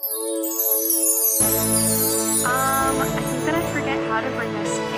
Um, I think that I forget how to bring this in.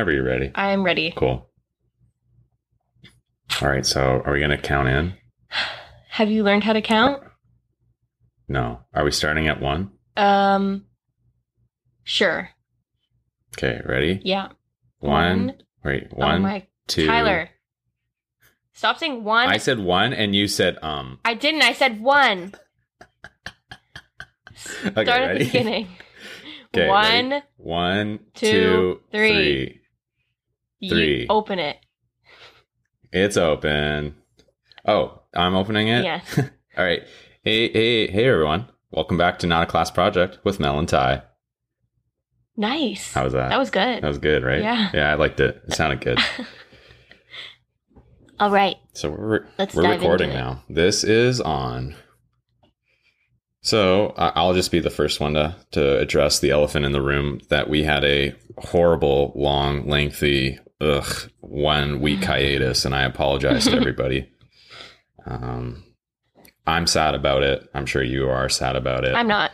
Whenever you're ready. I'm ready. Cool. All right, so are we going to count in? Have you learned how to count? No. Are we starting at one? Um, sure. Okay, ready? Yeah. One. One. Wait, oh one, my, two. Tyler. Stop saying one. I I, said one, and you said um. I didn't. I said one. Okay, Start at ready? the beginning. Okay, one. ready? One, two, two, three. three. You Three. open it. It's open. Oh, I'm opening it. Yes. All right. Hey, hey, hey, everyone! Welcome back to Not a Class Project with Mel and Ty. Nice. How was that? That was good. That was good, right? Yeah. Yeah, I liked it. It sounded good. All right. So we're Let's we're recording now. This is on. So I'll just be the first one to to address the elephant in the room that we had a horrible, long, lengthy, ugh, one week hiatus, and I apologize to everybody. Um, I'm sad about it. I'm sure you are sad about it. I'm not.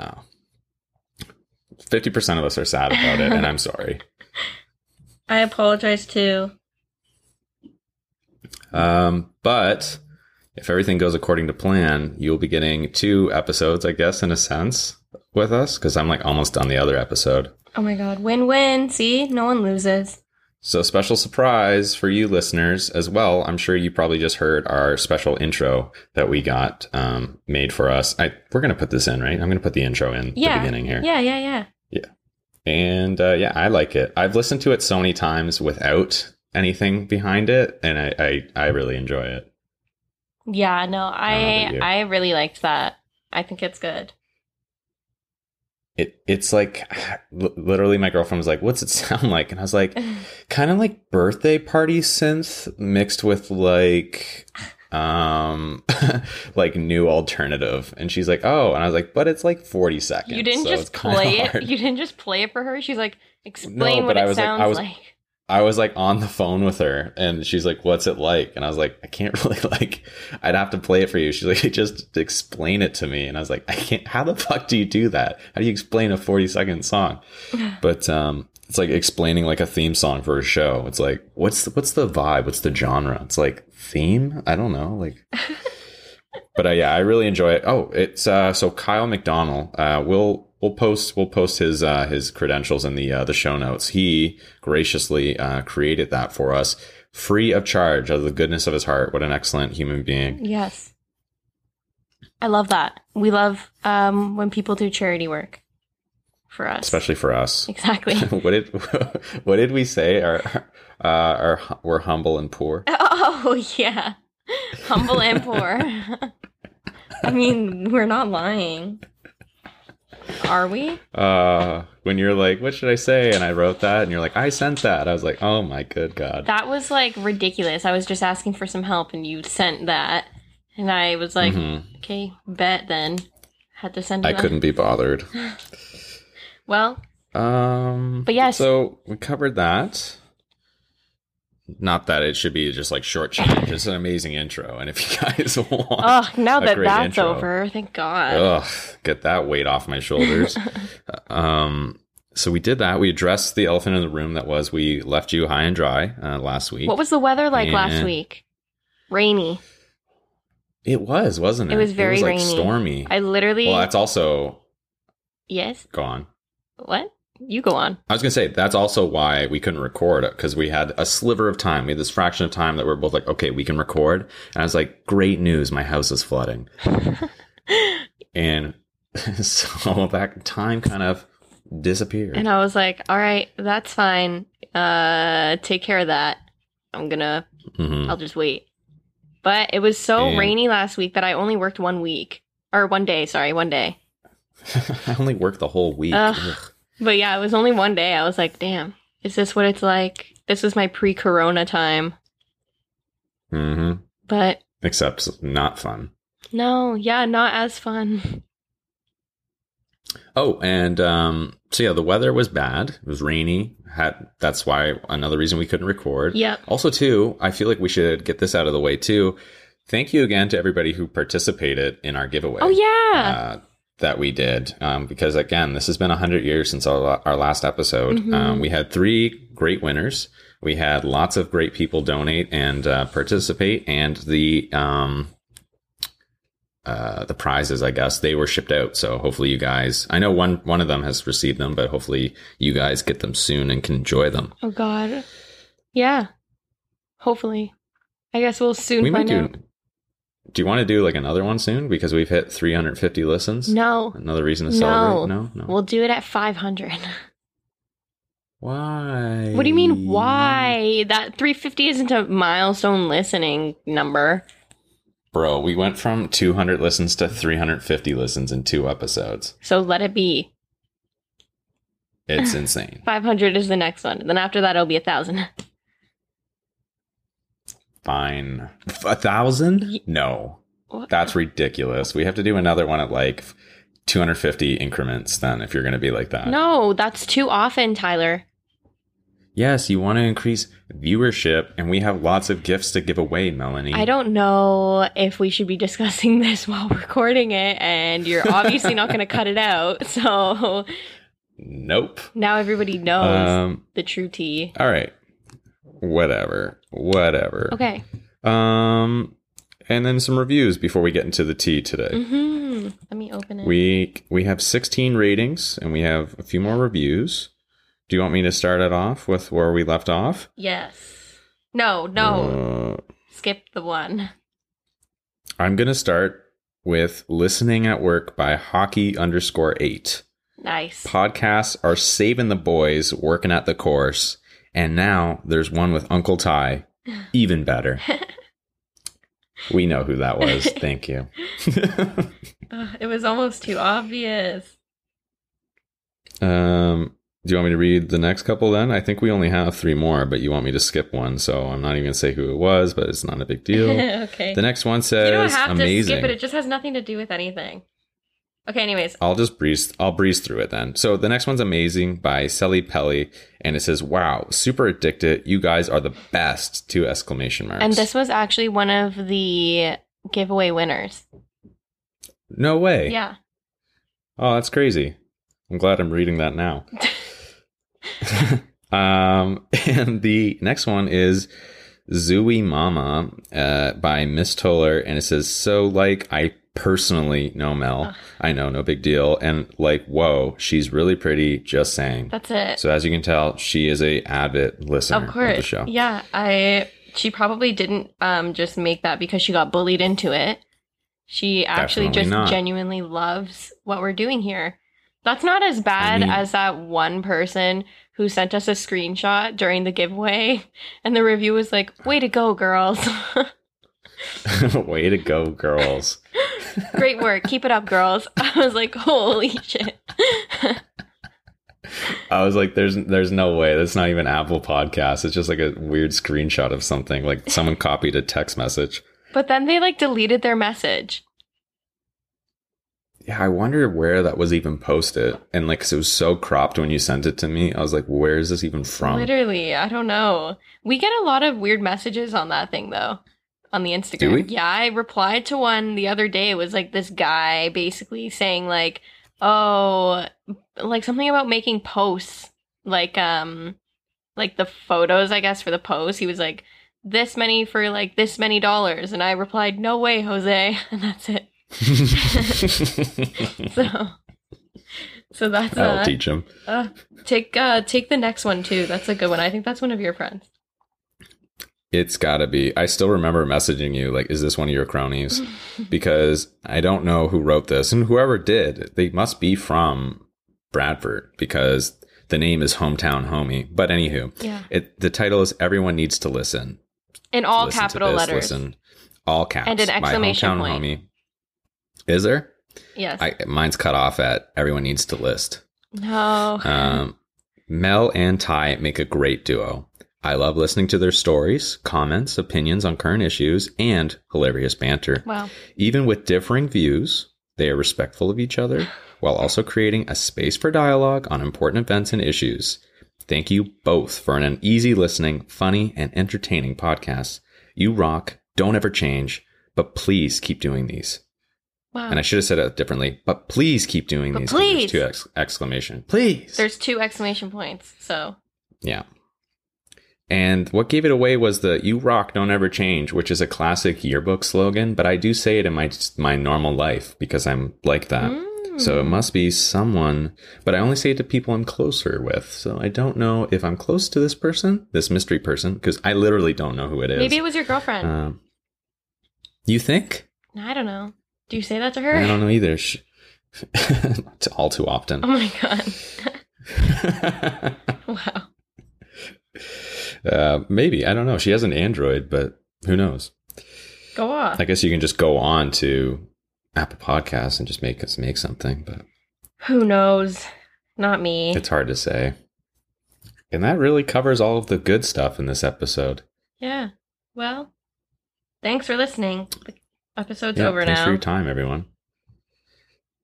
Oh. 50% of us are sad about it, and I'm sorry. I apologize too. Um, but if everything goes according to plan, you'll be getting two episodes, I guess, in a sense, with us, because I'm like almost done the other episode. Oh my god. Win win. See? No one loses. So, special surprise for you listeners as well. I'm sure you probably just heard our special intro that we got um, made for us. I, we're going to put this in, right? I'm going to put the intro in Yeah. the beginning here. Yeah, yeah, yeah. Yeah. And uh, yeah, I like it. I've listened to it so many times without anything behind it, and I, I, I really enjoy it. Yeah, no, I you. I really liked that. I think it's good. It it's like literally my girlfriend was like what's it sound like and i was like kind of like birthday party synth mixed with like um like new alternative and she's like oh and i was like but it's like 40 seconds you didn't so just play it. hard." You didn't just play it for her. She's like, explain No, what it was like- I sounds was- like. I was like on the phone with her and she's like what's it like? And i was like i can't really like i'd have to play it for you. She's like just explain it to me. And i was like i can't how the fuck do you do that? How do you explain a 40 second song? But um it's like explaining like a theme song for a show. It's like what's the, what's the vibe? What's the genre? It's like theme? I don't know like but uh, yeah i really enjoy it. Oh it's uh so kyle mcdonald uh we'll we'll post we'll post his uh his credentials in the uh the show notes he graciously uh created that for us free of charge out of the goodness of his heart what an excellent human being Yes. I love that. We love um when people do charity work for us. especially for us Exactly. what did what did we say our uh our we're humble and poor oh yeah. Humble and poor. I mean, we're not lying. Are we? uh when you're like what should i say and i wrote that and you're like i sent that i was like oh my good god That was like ridiculous. I was just asking for some help and you sent that. And I was like, Mhm. okay, bet then. Had to send i on. couldn't be bothered Well, um But yes. so we covered that not that it should be just like short change it's an amazing intro and if you guys want oh, now that that's intro. over, thank God. Ugh, get that weight off my shoulders. um, so we did that. We addressed the elephant in the room that was we left you high and dry uh, last week. What was the weather like last week? Rainy. it? Was wasn't it? It was very like rainy. stormy. I literally. well, that's also yes. gone. What? You go on. I was gonna say that's also why we couldn't record because we had a sliver of time. We had this fraction of time that we're both like, okay, we can record. And I was like, great news, my house is flooding. and so that time kind of disappeared. And I was like, all right, that's fine. Uh, take care of that. I'm gonna, Mhm. I'll just wait. But it was so And- rainy last week that I only worked one week. or one day. Sorry, one day. I only worked the whole week. Ugh. Ugh. But yeah, it was only one day. I was like, damn, is this what it's like? This was my pre-corona time. Mm-hmm. But Except not fun. no, yeah, not as fun. Oh, and um, so yeah, the weather was bad. It was rainy. Had that's why another reason we couldn't record. Yeah. Also, too, I feel like we should get this out of the way too. Thank you again to everybody who participated in our giveaway. Oh yeah. uh, that we did um, because again this has been 100 years since our, our last episode Mhm. um, we had three great winners we had lots of great people donate and uh, participate and the um, uh, the prizes i guess they were shipped out so hopefully you guys i know one one of them has received them but hopefully you guys get them soon and can enjoy them oh god. Yeah. Hopefully. I guess we'll soon we might find do out. Do you want to do like another one soon because we've hit 350 listens No. another reason to No. celebrate no no We'll do it at 500. why What do you mean, why? That 350 isn't a milestone listening number. Bro, we went from 200 listens to 350 listens in two episodes. So let it be. It's insane. 500 is the next one. Then after that, it'll be a 1,000. Fine. A thousand? No. What? That's ridiculous. We have to do another one at like 250 increments then if you're going to be like that. No, that's too often, Tyler. Yes, you want to increase viewership, and we have lots of gifts to give away, Melanie. I don't know if we should be discussing this while recording it, and you're obviously not going to cut it out. So Nope. now everybody knows Um. the true tea. All right. Whatever. Whatever. Okay. Um. And then some reviews before we get into the tea today. hmm Let me open it. We we have 16 ratings and we have a few more reviews. Do you want me to start it off with where we left off? yes. No, no. Uh, Skip the one. I'm gonna start with listening at work by hockey underscore eight. Nice. Podcasts are saving the boys working at the course, and now there's one with Uncle Ty, even better. we know who that was. Thank you. Ugh, it was almost too obvious. um, do you want me to read the next couple then? I think we only have three more, but you want me to skip one, so I'm not even gonna say who it was, but it's not a big deal. okay. the next one you says don't have amazing. to skip it. It just has nothing to do with anything. Okay. Anyways, I'll just breeze. I'll breeze through it then. So the next one's amazing by Sally Pelly, and it says, "Wow, super addicted! You guys are the best!" Two exclamation marks. and this was actually one of the giveaway winners. no way. Yeah. Oh, that's crazy. I'm glad I'm reading that now. um, and the next one is Zooey Mama uh, by Miss Toller, and it says, "So like I personally know Mel. Ugh. I know, no big deal, and like whoa, she's really pretty. Just saying." That's it. So as you can tell, she is a avid listener of of, the course. show. Yeah. I. She probably didn't um just make that because she got bullied into it. She actually Definitely just not. genuinely loves what we're doing here. That's not as bad mean- as that one person who sent us a screenshot during the giveaway and the review was like, "Way to go, girls." Way to go, girls! Great work. Keep it up, girls. I was like, "Holy shit." I was like, "There's, there's no way. That's not even Apple Podcast. It's just like a weird screenshot of something. Like someone copied a text message." But then they like deleted their message. Yeah, I wonder where that was even posted. And like, 'cause it was so cropped when you sent it to me. I was like, where is this even from? Literally, I don't know. We get a lot of weird messages on that thing though. On the Instagram. Yeah, I replied to one the other day. It was like this guy basically saying like, "Oh, like something about making posts, like um like the photos, I guess for the post." He was like, "This many for like this many dollars." And I replied, "No way, Jose." And that's it. So So that's I'll uh, teach him. uh take uh take the next one too. That's a good one. I think that's one of your friends. It's gotta be. I still remember messaging you, like, is this one of your cronies? because I don't know who wrote this. And whoever did, they must be from Bradford because the name is Hometown Homie. But anywho, Yeah. it the title is Everyone Needs to Listen. In all Listen to capital this, letters. Listen. All caps. And an exclamation point. homie. Is there? Yes. I, mine's cut off at everyone needs to list. no. Um, Mel and Ty make a great duo. I love listening to their stories, comments, opinions on current issues, and hilarious banter. wow. Even with differing views, they are respectful of each other while also creating a space for dialogue on important events and issues. Thank you both for an easy listening, funny, and entertaining podcast. You rock. Don't ever change, but please keep doing these. Wow. And I should have said it differently, but please keep doing But these. 'cause there's please. Two ex- exclamation. Please. There's two exclamation points. So Yeah. And what gave it away was the "You rock, don't ever change," which is a classic yearbook slogan. But I do say it in my my normal life because I'm like that. Mm. So it must be someone. But I only say it to people I'm closer with. So I don't know if I'm close to this person, this mystery person, because I literally don't know who it is. maybe it was your girlfriend. Um, you think? I don't know. Do you say that to her? I don't know either. Sh- all too often. Oh my god. wow. Uh, maybe I don't know. She has an Android, but who knows? Go off. I guess you can just go on to Apple Podcasts and just make us make something, but Who knows? Not me. it's hard to say. And that really covers all of the good stuff in this episode. Yeah. Well, thanks for listening. The episode's Yeah, over thanks now. for your time, everyone.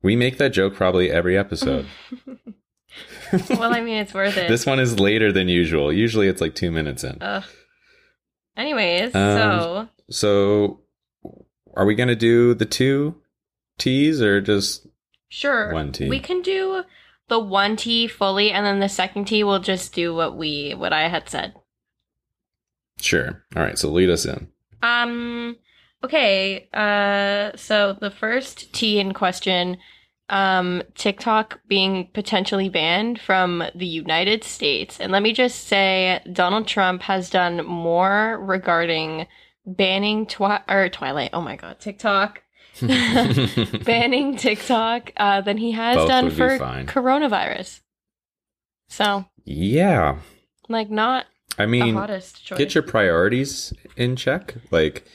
We make that joke probably every episode. well, I mean, it's worth it. this one is later than usual. Usually it's like two minutes in. Ugh. Anyways, Um, so So, are we going to do the two T's or just sure, one T? we can do the one T fully, and then the second T we'll just do what we what I had said. Sure. All right. So lead us in. Um. Okay. Uh. So the first T in question, um, TikTok being potentially banned from the United States, and let me just say, Donald Trump has done more regarding banning twi- or Twilight. Oh my God, TikTok. banning TikTok uh, than he has Both done for coronavirus. So, yeah. like, not I mean, the hottest choice. get your priorities in check. Like,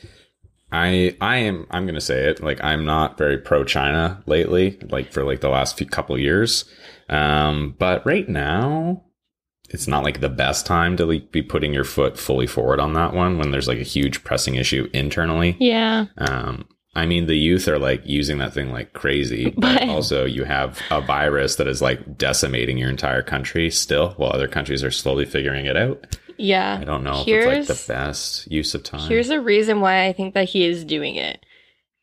I I am I'm gonna say it. Like, I'm not very pro China lately. Like for like the last few couple years. Um, but right now, it's not like the best time to like be putting your foot fully forward on that one when there's like a huge pressing issue internally. yeah. Um, I mean, the youth are like using that thing like crazy, but, But- also you have a virus that is like decimating your entire country still, while other countries are slowly figuring it out. Yeah. I don't know if Here's- it's like the best use of time. Here's a reason why I think that he is doing it.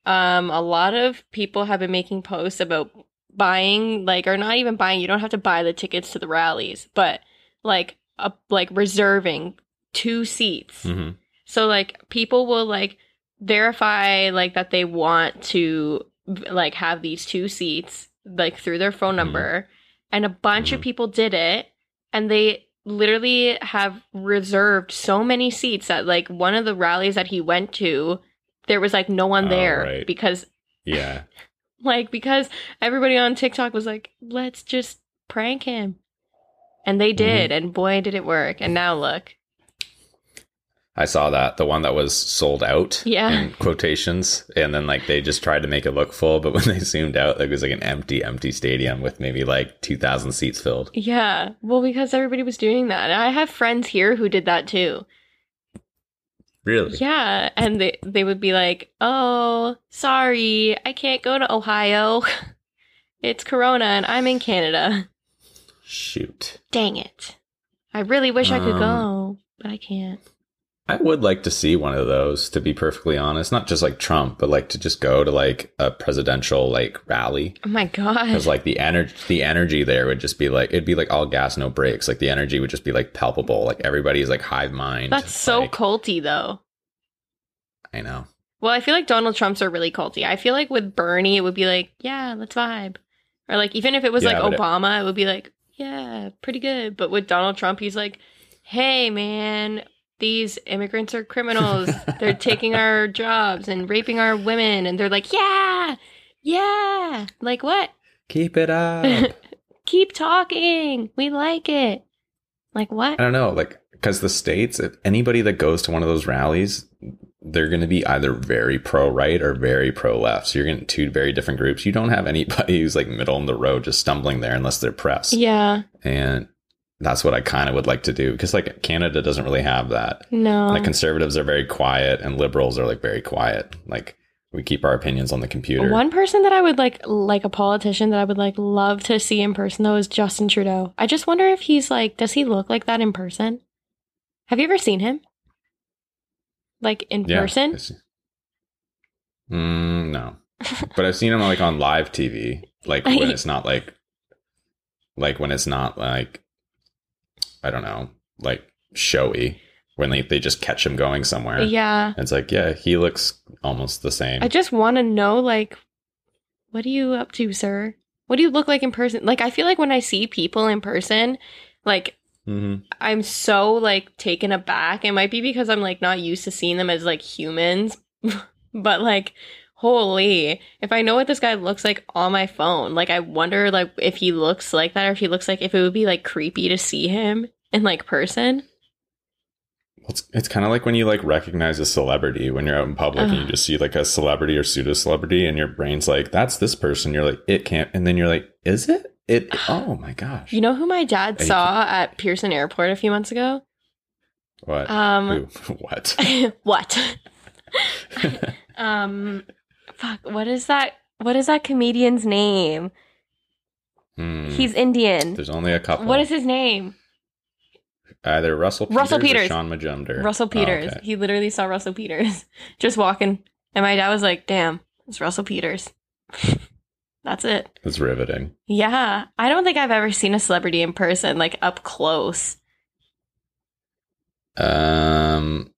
Um, a lot of people have been making posts about buying, like, or not even buying. You don't have to buy the tickets to the rallies, but like, a, like reserving two seats. hmm So like, people will like verify like that they want to like have these two seats like through their phone Mhm. number, and a bunch of Mhm. people did it, and they literally have reserved so many seats that like one of the rallies that he went to there was like no one there right. because Yeah. like because everybody on TikTok was like let's just prank him and they did Mm-hmm. and boy did it work and now look I saw that. The one that was sold out Yeah. in quotations. And then like they just tried to make it look full, but when they zoomed out, it was like an empty, empty stadium with maybe like 2,000 seats filled. yeah well because everybody was doing that I have friends here who did that too Really? yeah and they they would be like oh sorry I can't go to Ohio it's corona and I'm in Canada Shoot. Dang it. I really wish I could Um, go, but I can't. I would like to see one of those, to be perfectly honest. Not just like Trump, but like to just go to like a presidential like rally. Oh my god. Because like the energy, the energy there would just be like it'd be like all gas, no brakes. Like the energy would just be like palpable. Like everybody's like hive mind. That's so like, culty though. I know. Well, I feel like Donald Trump's are really culty. I feel like with Bernie it would be like, yeah, let's vibe. Or like even if it was Yeah, like but it- Obama, it would be like, yeah, pretty good. But with Donald Trump, he's like, hey man, these immigrants are criminals. they're taking our jobs and raping our women and they're like, yeah. Yeah. Like what? Keep it up. Keep talking. We like it. Like what? I don't know, like because the states, if anybody that goes to one of those rallies, they're going to be either very pro right or very pro left. So you're getting two very different groups. You don't have anybody who's like middle in the road just stumbling there unless they're pressed. Yeah. And that's what I kind of would like to do because like Canada doesn't really have that. No. Like conservatives are very quiet and liberals are like very quiet. Like we keep our opinions on the computer. One person that I would like, like a politician that I would like love to see in person though is Justin Trudeau. I just wonder if he's like, does he look like that in person? Have you ever seen him? Like in Yeah, person? Mm, no, but I've seen him like on live TV, like when it's not like, like when it's not like, I don't know, like showy when they they just catch him going somewhere. Yeah. It's like, yeah, he looks almost the same. I just want to know, like, what are you up to, sir? What do you look like in person? Like, I feel like when I see people in person, like, hmm I'm so like taken aback. It might be because I'm like not used to seeing them as like humans, but like, holy, if I know what this guy looks like on my phone, like, I wonder like if he looks like that or if he looks like if it would be like creepy to see him in like person. It's, it's kind of like when you like recognize a celebrity when you're out in public and you just see like a celebrity or pseudo celebrity and your brain's like, that's this person. You're like, it can't. And then you're like, is it? It, oh my gosh. You know who my dad you saw at Pearson Airport a few months ago? what? Um, Who? what? what? um, fuck. What is that? What is that comedian's name? Hmm. He's Indian. There's only a couple. What is his name? Either Russell Peters, Russell Peters. or Shaun Majumder. Russell Oh, Peters. okay. He literally saw Russell Peters just walking, and my dad was like, "Damn, it's Russell Peters." That's it. It's riveting. Yeah, I don't think I've ever seen a celebrity in person, like up close. Um,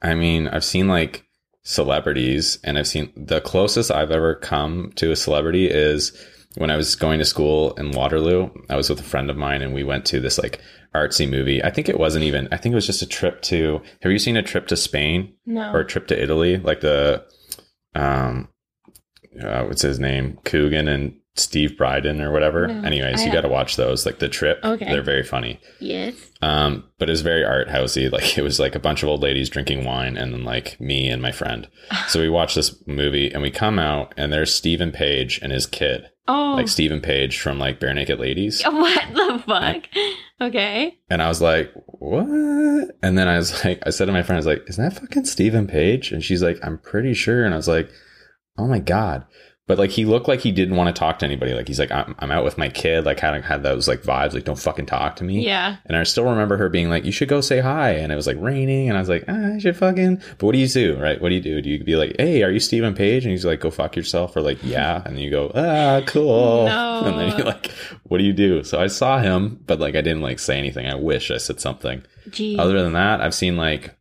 I mean, I've seen like celebrities, and I've seen the closest I've ever come to a celebrity is when I was going to school in Waterloo. I was with a friend of mine, and we went to this like artsy movie. I think it wasn't even. I think it was just a trip to. Have you seen a trip to Spain No. or a trip to Italy? Like the, um, uh, what's his name? Coogan and Steve Brydon or whatever. No, Anyways, I you got to watch those. Like the trip. Okay. They're very funny. yes. Um, but it was very art housey. Like it was like a bunch of old ladies drinking wine and then like me and my friend. So we watched this movie and we come out and there's Steven Page and his kid. Oh. Like Steven Page from like Barenaked Ladies. what the fuck? Okay. And I was like, what? And then I was like, I said to my friend, I was like, is that fucking Steven Page? And she's like, I'm pretty sure. And I was like, oh my God. But like he looked like he didn't want to talk to anybody. Like he's like, I'm, I'm out with my kid. Like had had those like vibes. Like don't fucking talk to me. Yeah. And I still remember her being like, "You should go say hi." And it was like raining, and I was like, ah, "I should fucking." But what do you do, right? What do you do? Do you be like, "Hey, are you Steven Page?" And he's like, "Go fuck yourself," or like, "Yeah," and then you go, "Ah, cool." No. And then you're like, "What do you do?" So I saw him, but like I didn't like say anything. I wish I said something. Other than that, I've seen like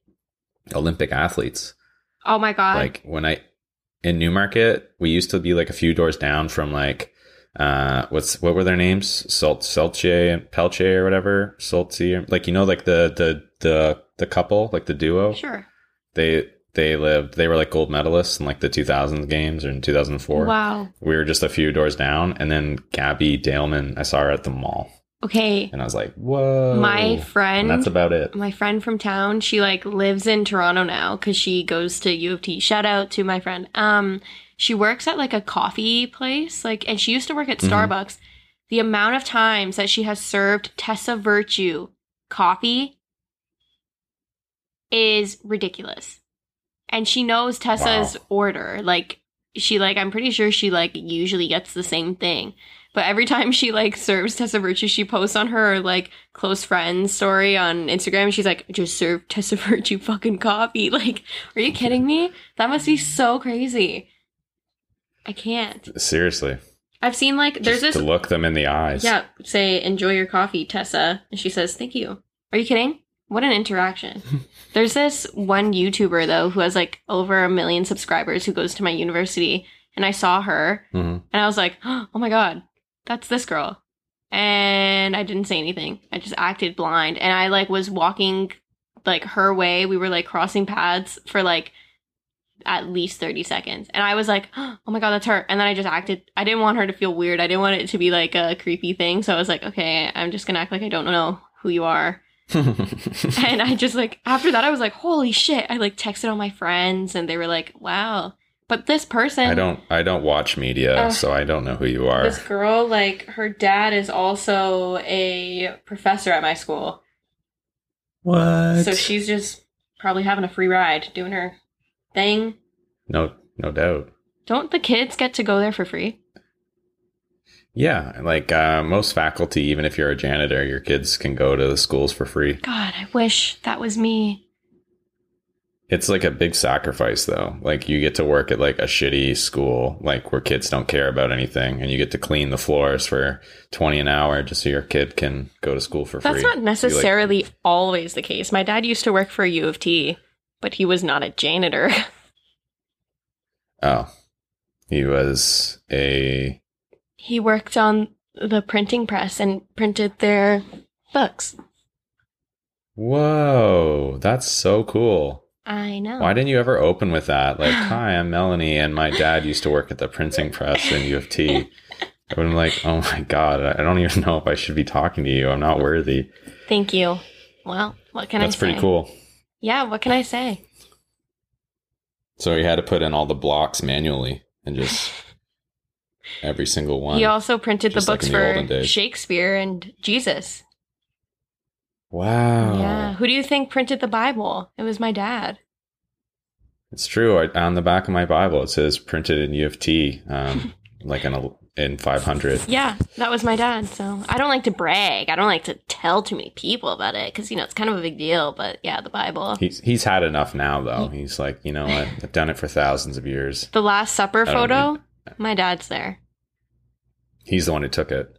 Olympic athletes. oh my god. Like when I in Newmarket, we used to be like a few doors down from like uh what's what were their names? Salt Selche and Pelche or whatever? Saltze like you know like the the the the couple like the duo? Sure. they they lived they were like gold medalists in like the 2000 games or in 2004 Wow. we were just a few doors down and then Gabby Daleman I saw her at the mall Okay. and I was like whoa. My and friend that's about it. my friend from town she like lives in toronto now because she goes to u of t. Shout out to my friend. Um she works at like a coffee place like and she used to work at Mhm. starbucks. The amount of times that she has served tessa virtue coffee is ridiculous. And she knows tessa's Wow. order. Like she like i'm pretty sure she like usually gets the same thing but every time she like serves Tessa Virtue, she posts on her like close friends story on Instagram. She's like, just serve Tessa Virtue fucking coffee. Like, are you kidding me? That must be so crazy. I can't. seriously I've seen like there's just this to look them in the eyes yeah, say enjoy your coffee, Tessa, and she says thank you. Are you kidding? What an interaction. there's this one YouTuber though who has like over a million subscribers who goes to my university, and I saw her Mhm. and I was like, oh my god, that's this girl. And I didn't say anything. I just acted blind. And I like was walking like her way. We were like crossing paths for like at least 30 seconds. And I was like, oh my god, that's her. And then I just acted I didn't want her to feel weird. I didn't want it to be like a creepy thing. So I was like, okay, I'm just gonna act like I don't know who you are. and I just like after that I was like, holy shit! I like texted all my friends, and they were like, wow. But this person, I don't I don't watch media, Ugh. so I don't know who you are. this girl, like her dad is also a professor at my school, What? so she's just probably having a free ride, doing her thing. no no doubt. Don't the kids get to go there for free? Yeah, like uh, most faculty, even if you're a janitor, your kids can go to the schools for free. God, I wish that was me. It's like a big sacrifice, though. Like you get to work at like a shitty school, like where kids don't care about anything, and you get to clean the floors for twenty an hour just so your kid can go to school for free. That's not Be like, necessarily always the case. My dad used to work for U of T, but he was not a janitor. oh, he was a he worked on the printing press and printed their books. whoa. That's so cool. I know. Why didn't you ever open with that? Like, hi, I'm Melanie, and my dad used to work at the printing press in U of T. I would have been like, oh my god, I don't even know if I should be talking to you. I'm not worthy. Thank you. Well, what can That's I say? That's pretty cool. Yeah, what can I say? So he had to put in all the blocks manually and just every single one. He also printed the like books the for. Shakespeare and Jesus. Wow. Yeah. Who do you think printed the Bible? It was my dad. It's true. I, on the back of my Bible, it says printed in U of T, um, like in, a, in 500. Yeah, that was my dad. So I don't like to brag. I don't like to tell too many people about it because, you know, it's kind of a big deal. But yeah, the Bible. He's, he's had enough now, though. He's like, you know what? I've done it for thousands of years. The Last Supper photo, my dad's there. He's the one who took it.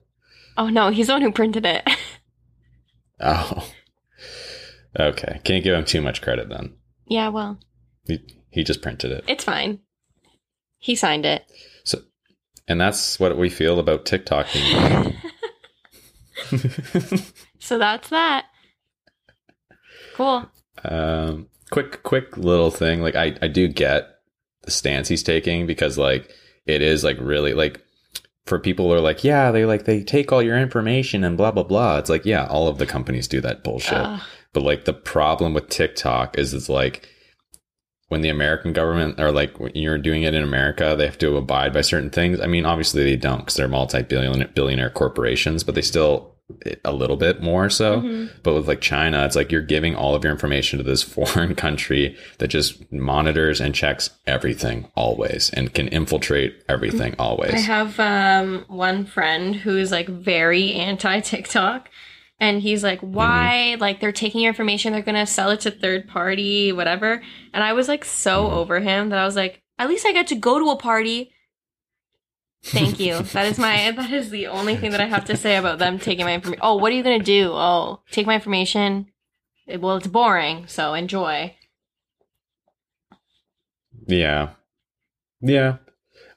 Oh, no, he's the one who printed it. Oh. Okay. Can't give him too much credit then. yeah, well, He, he just printed it. it's fine. He signed it. So, and that's what we feel about TikTok So that's that. Cool. um, quick, quick little thing. Like, I, I do get the stance he's taking because, like, it is like really like for people who are like, yeah, they like they take all your information and blah blah blah. It's like, yeah, all of the companies do that bullshit. Ugh. But like the problem with TikTok is it's like when the American government or like when you're doing it in America, they have to abide by certain things. I mean, obviously they don't because they're multi-billion billionaire corporations, but they still a little bit more so. Mhm. But with like China, it's like you're giving all of your information to this foreign country that just monitors and checks everything always and can infiltrate everything always. I have um, one friend who's like very anti TikTok. And he's like, why? Like, they're taking your information, they're gonna sell it to third party, whatever. And I was like so Mhm. over him that I was like, at least I get to go to a party. Thank you. that is my that is the only thing that I have to say about them taking my information. Oh, what are you gonna do? Oh, take my information. It- Well, it's boring, so enjoy. Yeah. Yeah.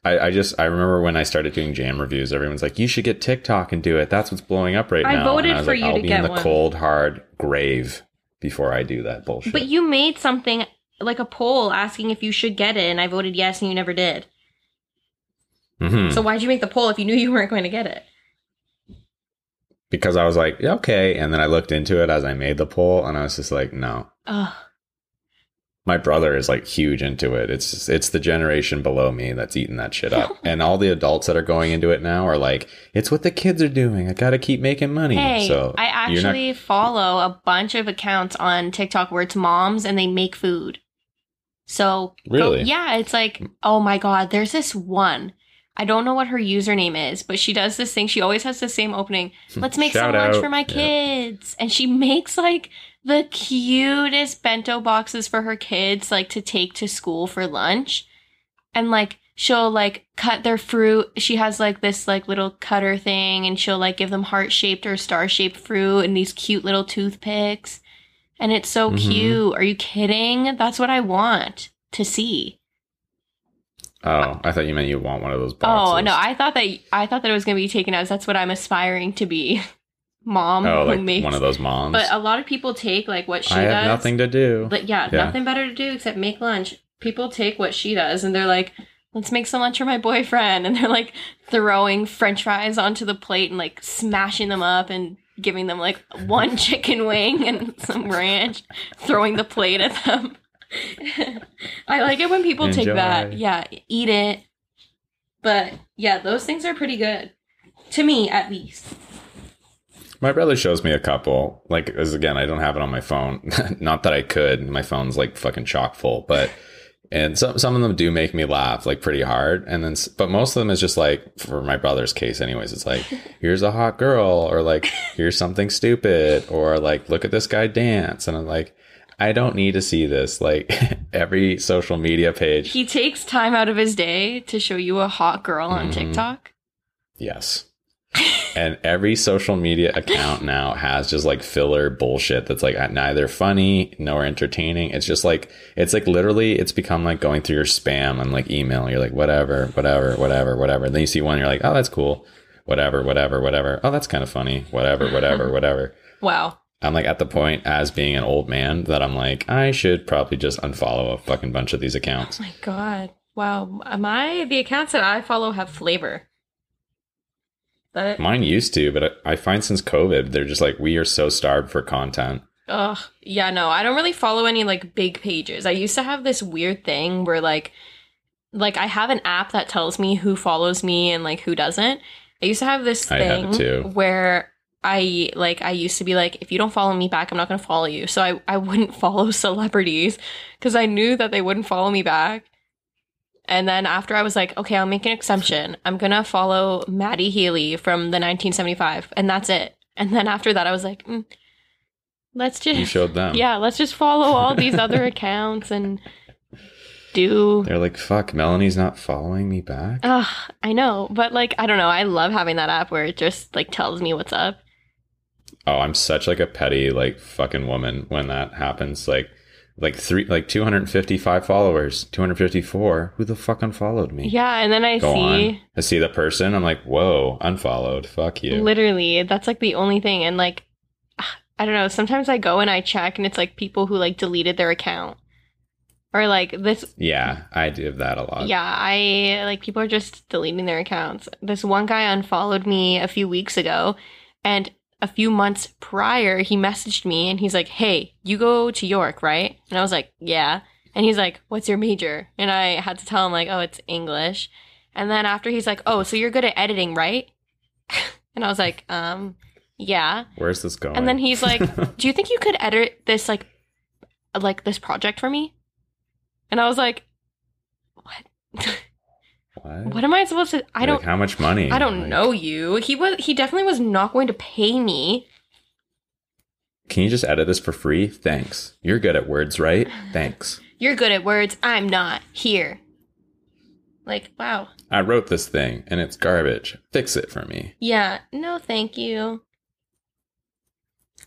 I, I just I remember when I started doing jam reviews, everyone's like, "You should get TikTok and do it. That's what's blowing up right I now." voted I was for like, you I'll to be get in the one. cold hard grave before I do that bullshit. But you made something like a poll asking if you should get it, and I voted yes, and you never did. Mhm. So why'd you make the poll if you knew you weren't going to get it? because I was like, okay, and then I looked into it as I made the poll, and I was just like, no. Ugh. My brother is like huge into it. It's it's the generation below me that's eating that shit up, and all the adults that are going into it now are like, it's what the kids are doing. I got to keep making money. Hey, so I you're not- actually follow a bunch of accounts on TikTok where it's moms and they make food. So go- Really? yeah, it's like, oh my god, there's this one. I don't know what her username is, but she does this thing. She always has the same opening. Let's make some lunch out. for my Yeah. kids. And she makes like the cutest bento boxes for her kids, like to take to school for lunch. And like she'll like cut their fruit. She has like this like little cutter thing and she'll like give them heart shaped or star shaped fruit and these cute little toothpicks. And it's so Mhm. cute. Are you kidding? That's what I want to see. Oh, I thought you meant you want one of those boxes. Oh no, I thought that I thought that it was going to be taken as that's what I'm aspiring to be, mom oh, who like makes. one of those moms. but a lot of people take like what she I does. have nothing to do. But yeah, Yeah. nothing better to do except make lunch. People take what she does and they're like, "Let's make some lunch for my boyfriend," and they're like throwing French fries onto the plate and like smashing them up and giving them like one chicken wing and some ranch, throwing the plate at them. I like it when people take that. Yeah, eat it. But yeah, those things are pretty good. To me, at least. My brother shows me a couple. Like, as again, I don't have it on my phone. Not that I could. My phone's like fucking chock full. But and some some of them do make me laugh like pretty hard. And then, but most of them is just like for my brother's case, anyways. It's like here's a hot girl, or like here's something stupid, or like look at this guy dance. And I'm like, I don't need to see this. Like every social media page. He takes time out of his day to show you a hot girl on Mhm. TikTok. Yes. and every social media account now has just like filler bullshit that's like neither funny nor entertaining. It's just like it's like literally it's become like going through your spam and like email. You're like whatever, whatever, whatever, whatever. And then you see one, you're like, oh, that's cool. Whatever, whatever, whatever. Oh, that's kind of funny. Whatever, whatever, whatever. Wow. I'm like at the point as being an old man that I'm like, I should probably just unfollow a fucking bunch of these accounts. Oh my god. Wow. Am I the accounts that I follow have flavor? That? Mine used to, but I I find since COVID, they're just like, we are so starved for content. Ugh. Yeah, no, I don't really follow any like big pages. I used to have this weird thing where like like I have an app that tells me who follows me and like who doesn't. I used to have this thing too. where I like I used to be like if you don't follow me back, I'm not going to follow you. So I I wouldn't follow celebrities cuz I knew that they wouldn't follow me back. And then after I was like, okay, I'll make an exception. I'm going to follow Matty Healy from the 1975 and that's it. And then after that I was like, mm, let's just You showed them. yeah, let's just follow all these other accounts and do. They're like, fuck, Melanie's not following me back. Ugh, I know, but like, I don't know. I love having that app where it just like tells me what's up. Oh, I'm such like a petty, like fucking woman when that happens. Like, like three, like 255 followers, 254. Who the fuck unfollowed me? Yeah, and then I Go see on. I see the person. I'm like, whoa, unfollowed. Fuck you. literally that's like the only thing. And like, I don't know. Sometimes I go and I check, and it's like people who like deleted their account, or like this yeah, I do that a lot. Yeah, I like people are just deleting their accounts. This one guy unfollowed me a few weeks ago, and a few months prior, he messaged me and he's like, Hey, you go to York, right? And I was like, Yeah. And he's like, What's your major? And I had to tell him, like, Oh, it's English. And then after he's like, Oh, so you're good at editing, right? and I was like, Um, yeah. Where's this going? And then he's like, "Do you think you could edit this like like this project for me?" And I was like, "What? what? what am I supposed to I Like, don't how much money? I don't Like, know you. He was he definitely was not going to pay me. Can you just edit this for free? Thanks. You're good at words, right? Thanks. You're good at words. I'm not. Here." Like, wow. I wrote this thing and it's garbage. Fix it for me. Yeah, no thank you.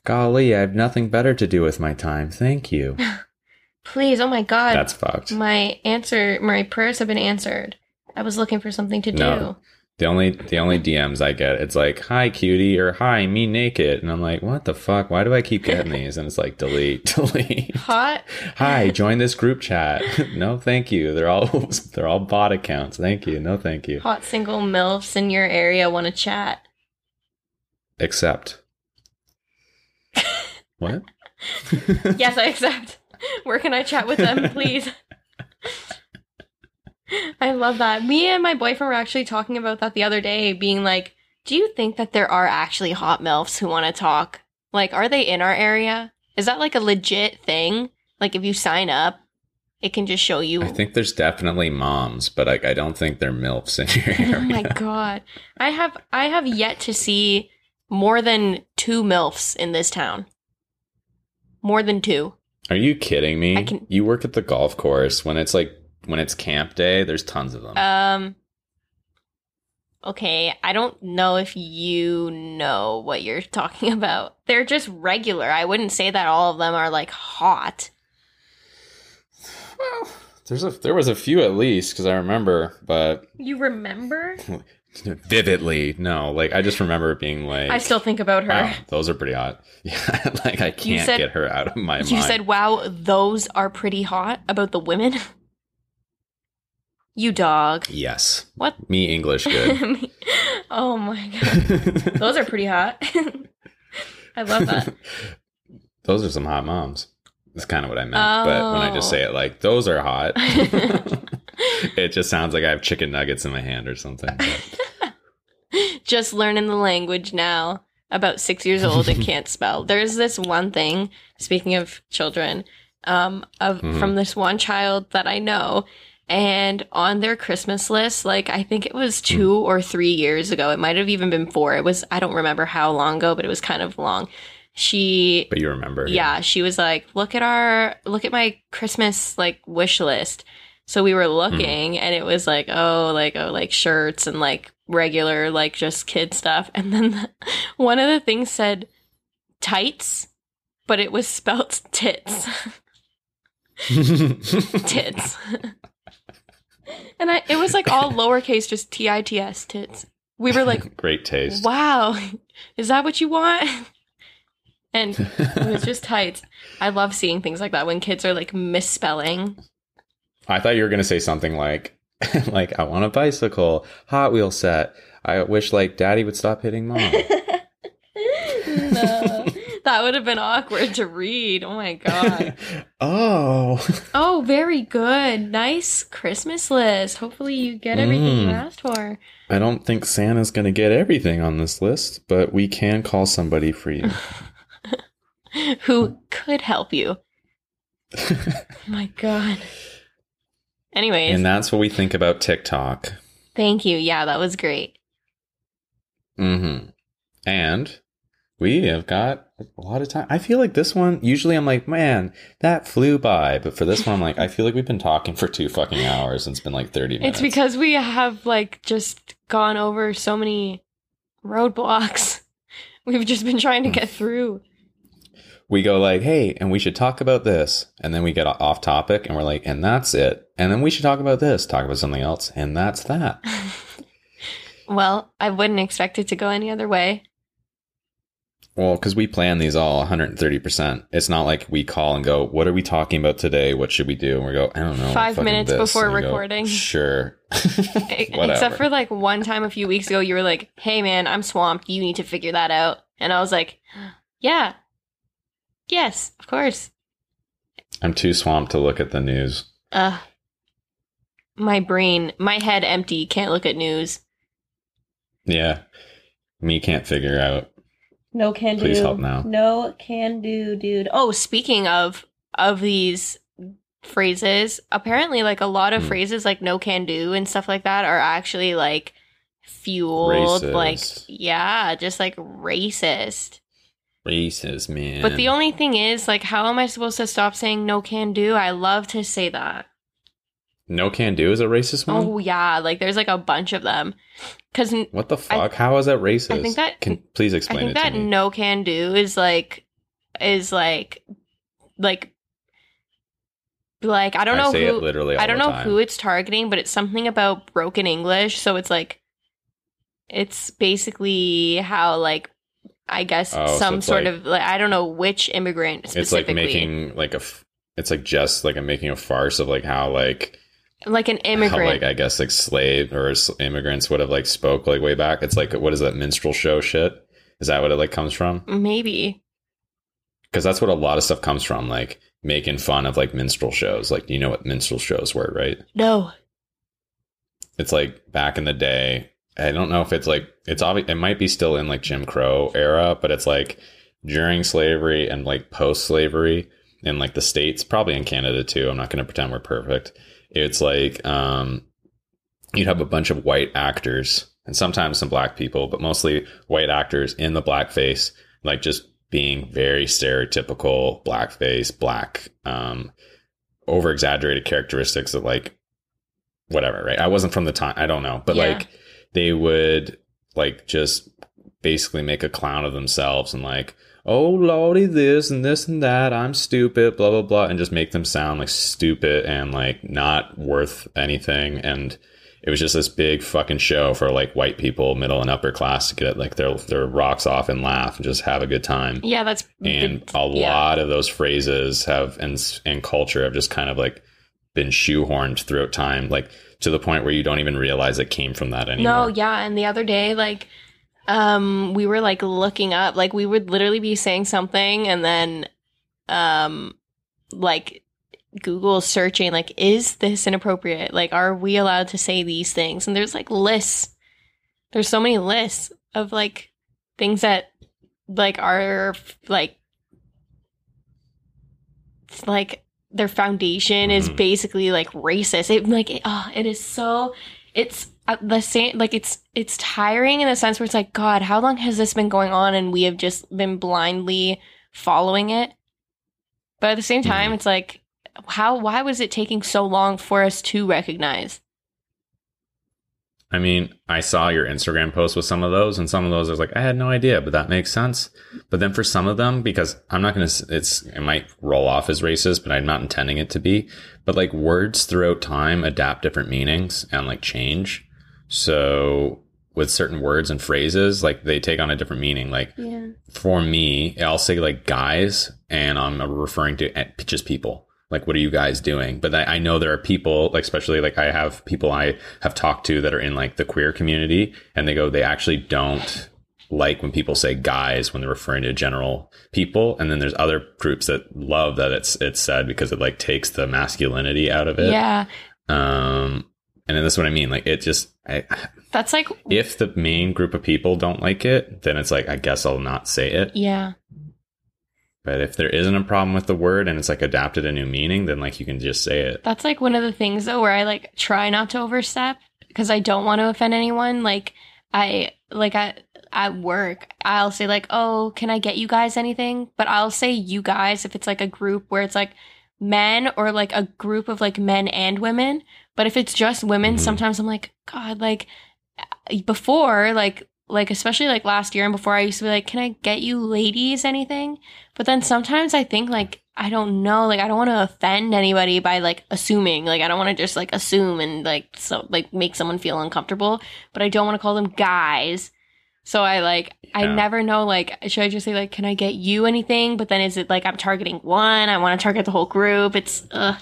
Golly, I have nothing better to do with my time. Thank you. Please. Oh my god. That's fucked. my answer my prayers have been answered. I was looking for something to do. No. The only the only DMs I get, it's like, "Hi, cutie," or "Hi, me naked," and I'm like, "What the fuck? Why do I keep getting these?" And it's like, delete, delete. Hot Hi, join this group chat. no, thank you. They're all they're all bot accounts. Thank you. No, thank you. hot single milfs in your area want to chat. Accept. What? yes, I accept. Where can I chat with them, please? I love that. Me and my boyfriend were actually talking about that the other day, being like, do you think that there are actually hot MILFs who want to talk? Like, are they in our area? Is that like a legit thing? Like, if you sign up, it can just show you. I think there's definitely moms, but like I don't think they're milfs in your area. oh my god. I have I have yet to see more than two MILFs in this town. More than two. Are you kidding me? I can- You work at the golf course when it's like when it's camp day. There's tons of them. Um. Okay, I don't know if you know what you're talking about. They're just regular. I wouldn't say that all of them are like hot. well, there's a there was a few at least because I remember, but You remember? vividly, no. Like I just remember it being like, I still think about her. wow, those are pretty hot. Yeah, like I can't said- get her out of my you mind. You said, "Wow, those are pretty hot." About the women. You dog. yes, What? me English good. oh my god, those are pretty hot. I love that. those are some hot moms. That's kind of what I meant. But when I just Oh. say it like those are hot, it just sounds like I have chicken nuggets in my hand or something. Just learning the language now. About six years old and can't spell. There's this one thing. Speaking of children, um, of Mhm. from this one child that I know, and on their Christmas list, like I think it was hmm. two or three years ago. It might have even been four. It was I don't remember how long ago, but it was kind of long. She But you remember. yeah she was like look at our look at my christmas like wish list so we were hmm. looking and it was like oh like oh like shirts and like regular like just kid stuff and then the, one of the things said tights but it was spelt tits tits and i it was like all lowercase just t-i-t-s tits we were like Great taste. wow is that what you want and it was just tights. I love seeing things like that when kids are like misspelling. I thought you were gonna say something like, like I want a bicycle, Hot Wheel set. I wish like Daddy would stop hitting mom. no, that would have been awkward to read. Oh my god. oh, Oh, very good. Nice Christmas list. Hopefully you get everything you Mm. asked for. I don't think Santa's gonna get everything on this list, but we can call somebody for you. Who could help you? Oh my god. Anyways, and that's what we think about TikTok. thank you. Yeah, that was great. Mm-hmm. And we have got a lot of time. I feel like this one, usually I'm like, man, that flew by. But for this one, I'm like, I feel like we've been talking for two fucking hours and it's been like 30 minutes. It's because we have like just gone over so many roadblocks. We've just been trying to get through. we go like, hey, and we should talk about this. And then we get off topic and we're like, and that's it. And then we should talk about this, talk about something else. And that's that. Well, I wouldn't expect it to go any other way. Well, because we plan these all 130%. It's not like we call and go, what are we talking about today? What should we do? And we go, I don't know. Five minutes this." before we go, recording. sure. Except for like one time a few weeks ago, you were like, hey man, I'm swamped. You need to figure that out. And I was like, yeah. Yes, of course. I'm too swamped to look at the news. Uh, my brain, my head empty, can't look at news. Yeah. Me can't figure out. No can do. Please help now. No can do, dude. Oh, speaking of of these phrases, apparently like a lot of Hmm. phrases like no can do and stuff like that are actually like fueled like yeah, just like racist. Racist, man. But the only thing is like how am I supposed to stop saying no can do? I love to say that. No can do is a racist one? Oh yeah, like there's like a bunch of them. Cuz What the fuck? How is that racist? I think that- Can please I explain think it that to me? no can do is like is like like like I don't I know say who it literally all I don't know time. who it's targeting, but it's something about broken English. So it's like it's basically how like I guess Oh, some it's sort like- of like I don't know which immigrant It's like making like a f- it's like just like a making a farce of like how like like an how immigrant. like I guess like slave or immigrants would have like spoke like way back. It's like what is that minstrel show shit? Is that what it like comes from? Maybe. Because that's what a lot of stuff comes from, like making fun of like minstrel shows. Like you know what minstrel shows were, right? No. It's like back in the day. I don't know if it's like it's obvious. It might be still in like Jim Crow era, but it's like during slavery and like post slavery in like the states, probably in Canada too. I'm not going to pretend we're perfect. It's like um, you'd have a bunch of white actors and sometimes some black people, but mostly white actors in the blackface, like just being very stereotypical blackface, black, um, over exaggerated characteristics of like whatever, right? I wasn't from the time, I don't know, but Yeah. like they would like just basically make a clown of themselves and like, oh lordy, this and this and that, I'm stupid, blah blah blah, and just make them sound like stupid and like not worth anything. And it was just this big fucking show for like white people, middle and upper class, to get like their their rocks off and laugh and just have a good time Yeah, that's and the- a yeah. lot of those phrases have and and culture have just kind of like been shoehorned throughout time like to the point where you don't even realize it came from that anymore No, yeah, and the other day, like, um we were like looking up like we would literally be saying something and then um like google searching like is this inappropriate? Like are we allowed to say these things? And there's like lists. There's so many lists of like things that like are like like their foundation is Mhm. basically like racist. It like it, oh, it is so it's uh, the same like it's it's tiring in the sense where it's like god how long has this been going on and we have just been blindly following it but at the same time Mhm. it's like how why was it taking so long for us to recognize I mean, I saw your Instagram post with some of those, and some of those I was like, I had no idea, but that makes sense. But then for some of them, because I'm not going to, it's, it might roll off as racist, but I'm not intending it to be. But like words throughout time adapt different meanings and like change. So with certain words and phrases, like they take on a different meaning. Like yeah for me, I'll say like guys, and I'm referring to eh, just people. Like, what are you guys doing? But I, I know there are people, like, especially like I have people I have talked to that are in like the queer community, and they go, they actually don't like when people say guys when they're referring to general people. And then there's other groups that love that it's it's said because it like takes the masculinity out of it. yeah Um, and that's what I mean. Like, it just, I, that's like if the main group of people don't like it, then it's like I guess I'll not say it. yeah But if there isn't a problem with the word and it's like adapted a new meaning, then like you can just say it. That's like one of the things though where I like try not to overstep because I don't want to offend anyone. Like I like I at work, I'll say like, "Oh, can I get you guys anything?" But I'll say you guys if it's like a group where it's like men or like a group of like men and women. But if it's just women, Mhm. sometimes I'm like, "God, like before like like especially like last year and before I used to be like, "Can I get you ladies anything?" But then sometimes I think like I don't know, like I don't want to offend anybody by like assuming, like I don't want to just like assume and like so like make someone feel uncomfortable, but I don't want to call them guys. So I like I never know like should I just say like can I get you anything? But then is it like I'm targeting one? I want to target the whole group. It's uh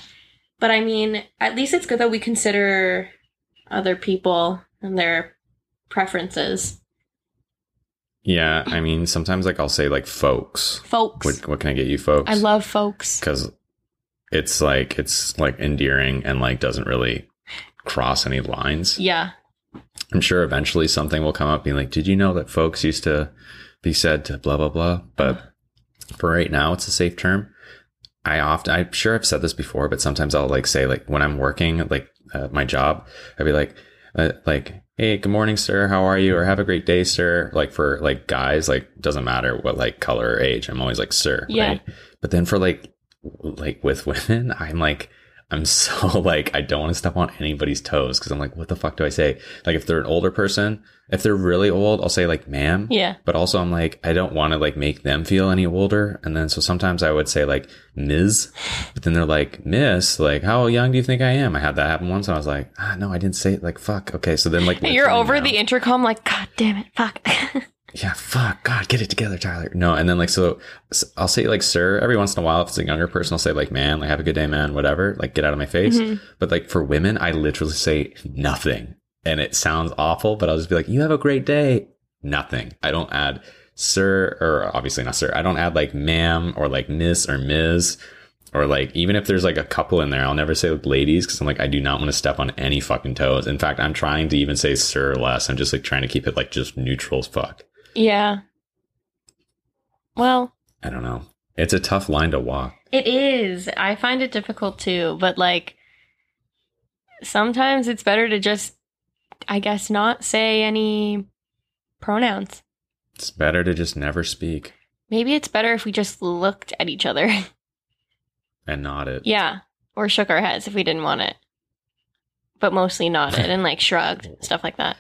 but I mean, at least it's good that we consider other people and their preferences. Yeah, I mean, sometimes like I'll say like folks. Folks. What, what can I get you, folks? I love folks. because it's like it's like endearing and like doesn't really cross any lines. Yeah. I'm sure eventually something will come up being like, "Did you know that folks used to be said to blah blah blah?" But for right now, it's a safe term. I often, I'm sure I've said this before, but sometimes I'll like say like when I'm working like uh, my job, I'd be like, uh, like, "Hey, good morning, sir. How are you?" or "Have a great day, sir." Like for like guys, like doesn't matter what like color or age, I'm always like, "Sir." Yeah. Right? But then for like like with women, I'm like. I'm so like I don't want to step on anybody's toes because I'm like, what the fuck do I say? Like if they're an older person, if they're really old, I'll say like ma'am. Yeah. But also I'm like, I don't want to like make them feel any older. And then so sometimes I would say like Ms. But then they're like, Miss, like, how young do you think I am? I had that happen once and I was like, ah no, I didn't say it like fuck. Okay, so then like You're over now- the intercom like god damn it. Fuck. yeah, fuck, God, get it together, Tyler. No, and then like so, I'll say like sir every once in a while. If it's a younger person, I'll say like man, like have a good day, man, whatever. Like get out of my face. Mhm. But like for women, I literally say nothing, and it sounds awful. But I'll just be like, you have a great day. Nothing. I don't add sir or obviously not sir. I don't add like ma'am or like miss or ms. Or like even if there's like a couple in there, I'll never say like ladies because I'm like I do not want to step on any fucking toes. In fact, I'm trying to even say sir less. I'm just like trying to keep it like just neutral as fuck. Yeah. Well, I don't know. It's a tough line to walk. it is. I find it difficult too, but like sometimes it's better to just I guess not say any pronouns. It's better to just never speak Maybe it's better if we just looked at each other. and nodded. yeah. Or shook our heads if we didn't want it. But mostly nodded and like shrugged, stuff like that.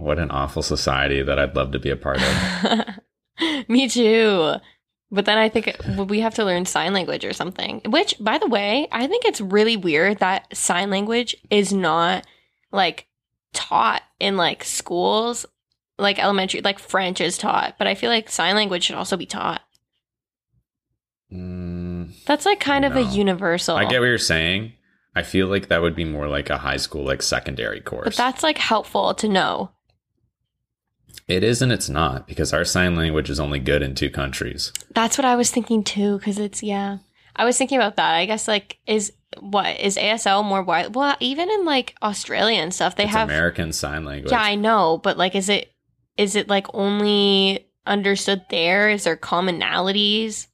What an awful society that I'd love to be a part of. Me too. But then I think we have to learn sign language or something. Which, by the way, I think it's really weird that sign language is not like taught in like schools, like elementary, like French is taught. But I feel like sign language should also be taught. Mm, That's like kind of a universal. I get what you're saying. I feel like that would be more like a high school, like secondary course. but that's like helpful to know. It is and it's not because our sign language is only good in two countries. That's what I was thinking too, because it's yeah. I was thinking about that. I guess like is what is ASL more wide? Well, even in like Australia and stuff, they it's have. American Sign Language. Yeah, I know, but like, is it is it like only understood there? Is there commonalities?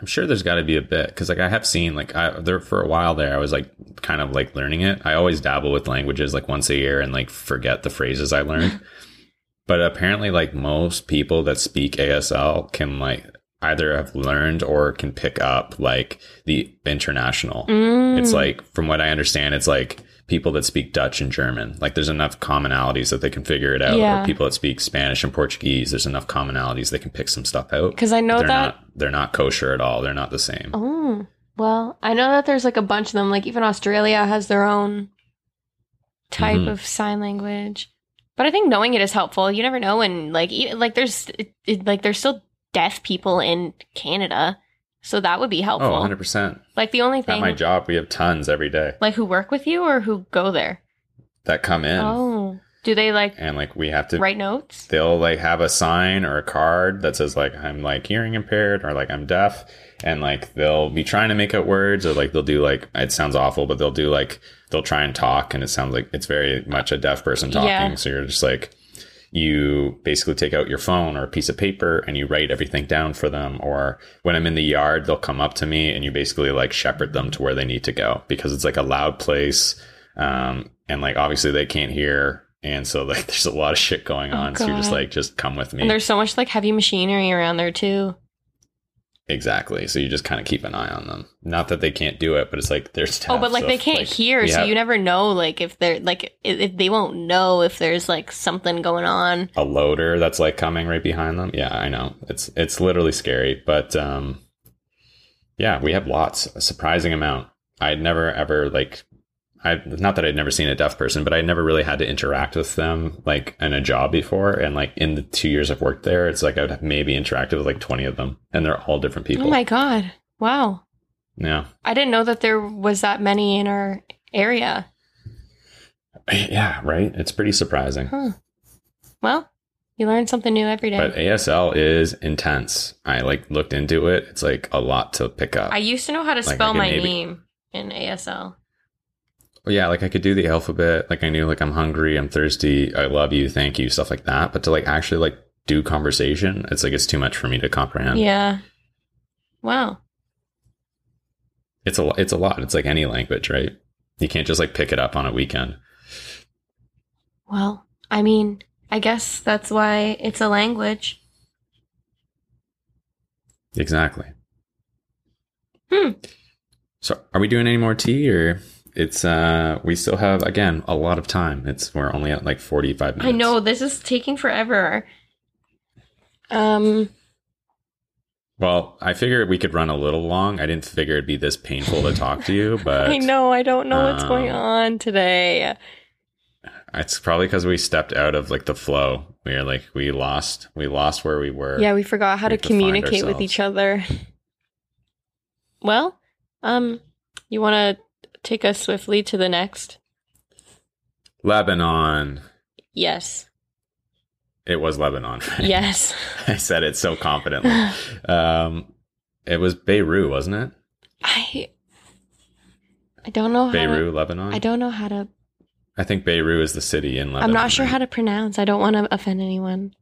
I'm sure there's got to be a bit because like I have seen like I there for a while there I was like kind of like learning it. I always dabble with languages like once a year and like forget the phrases I learned. but apparently like most people that speak ASL can like either have learned or can pick up like the international. Mm. It's like from what I understand it's like people that speak Dutch and German. Like there's enough commonalities that they can figure it out. Yeah. Or people that speak Spanish and Portuguese, there's enough commonalities they can pick some stuff out because I know they're that. not they're not kosher at all. They're not the same. Oh well, I know that there's like a bunch of them. Like even Australia has their own type Mhm. of sign language. But I think knowing it is helpful. You never know, and like like there's like there's still deaf people in Canada, so that would be oh, helpful. Oh, 100 percent. Like the only thing. At my job, we have tons every day like who work with you or who go there. that come in, Oh, do they like and like we have to. write notes? They'll like have a sign or a card that says like I'm like hearing impaired or like I'm deaf, and like they'll be trying to make out words or like they'll do like it sounds awful, but they'll do like they'll try and talk, and it sounds like it's very much a deaf person talking. Yeah. So you're just like you basically take out your phone or a piece of paper and you write everything down for them or when i'm in the yard they'll come up to me and you basically like shepherd them to where they need to go because it's like a loud place um, and like obviously they can't hear and so like there's a lot of shit going Oh, on. So you're just like just come with me. And there's so much like heavy machinery around there too. Exactly so you just kind of keep an eye on them not that they can't do it but it's like there's Oh, but like they can't like, hear, so have you never know. Like if they're like if they won't know if there's like something going on. a loader that's like coming right behind them. Yeah, I know. It's it's literally scary, but um yeah, we have lots, a surprising amount. I'd never ever like I not that I'd never seen a deaf person, but I never really had to interact with them like in a job before. And like in the two years I've worked there, it's like I'd have maybe interacted with like twenty of them, and they're all different people. Oh my god! Wow, yeah, I didn't know that there was that many in our area. yeah, right. It's pretty surprising. Huh. Well, you learn something new every day. But ASL is intense. I like looked into it. It's like a lot to pick up. I used to know how to Like, spell my maybe- name in ASL. Yeah, like I could do the alphabet. Like I knew like I'm hungry, I'm thirsty, I love you, thank you, stuff like that. But to like actually like do conversation, it's like it's too much for me to comprehend. Yeah. Wow. It's a it's a lot. It's like any language, right? You can't just like pick it up on a weekend. Well, I mean, I guess that's why it's a language. Exactly. Hmm. So, are we doing any more tea or it's uh we still have again a lot of time. It's we're only at like 45 minutes. I know this is taking forever. Um. Well, I figured we could run a little long. I didn't figure it'd be this painful to talk to you, but I know. I don't know what's going um, on today. It's probably because we stepped out of like the flow. We are like we lost we lost where we were. Yeah, we forgot how we to to communicate with each other. Well, um, you want to take us swiftly to the next? Lebanon. Yes. It was Lebanon. Yes. I said it so confidently. um, it was Beirut, wasn't it? I. I don't know how. Beirut, To, Lebanon. I don't know how to. I think Beirut is the city in Lebanon. I'm not sure right? how to pronounce. I don't want to offend anyone.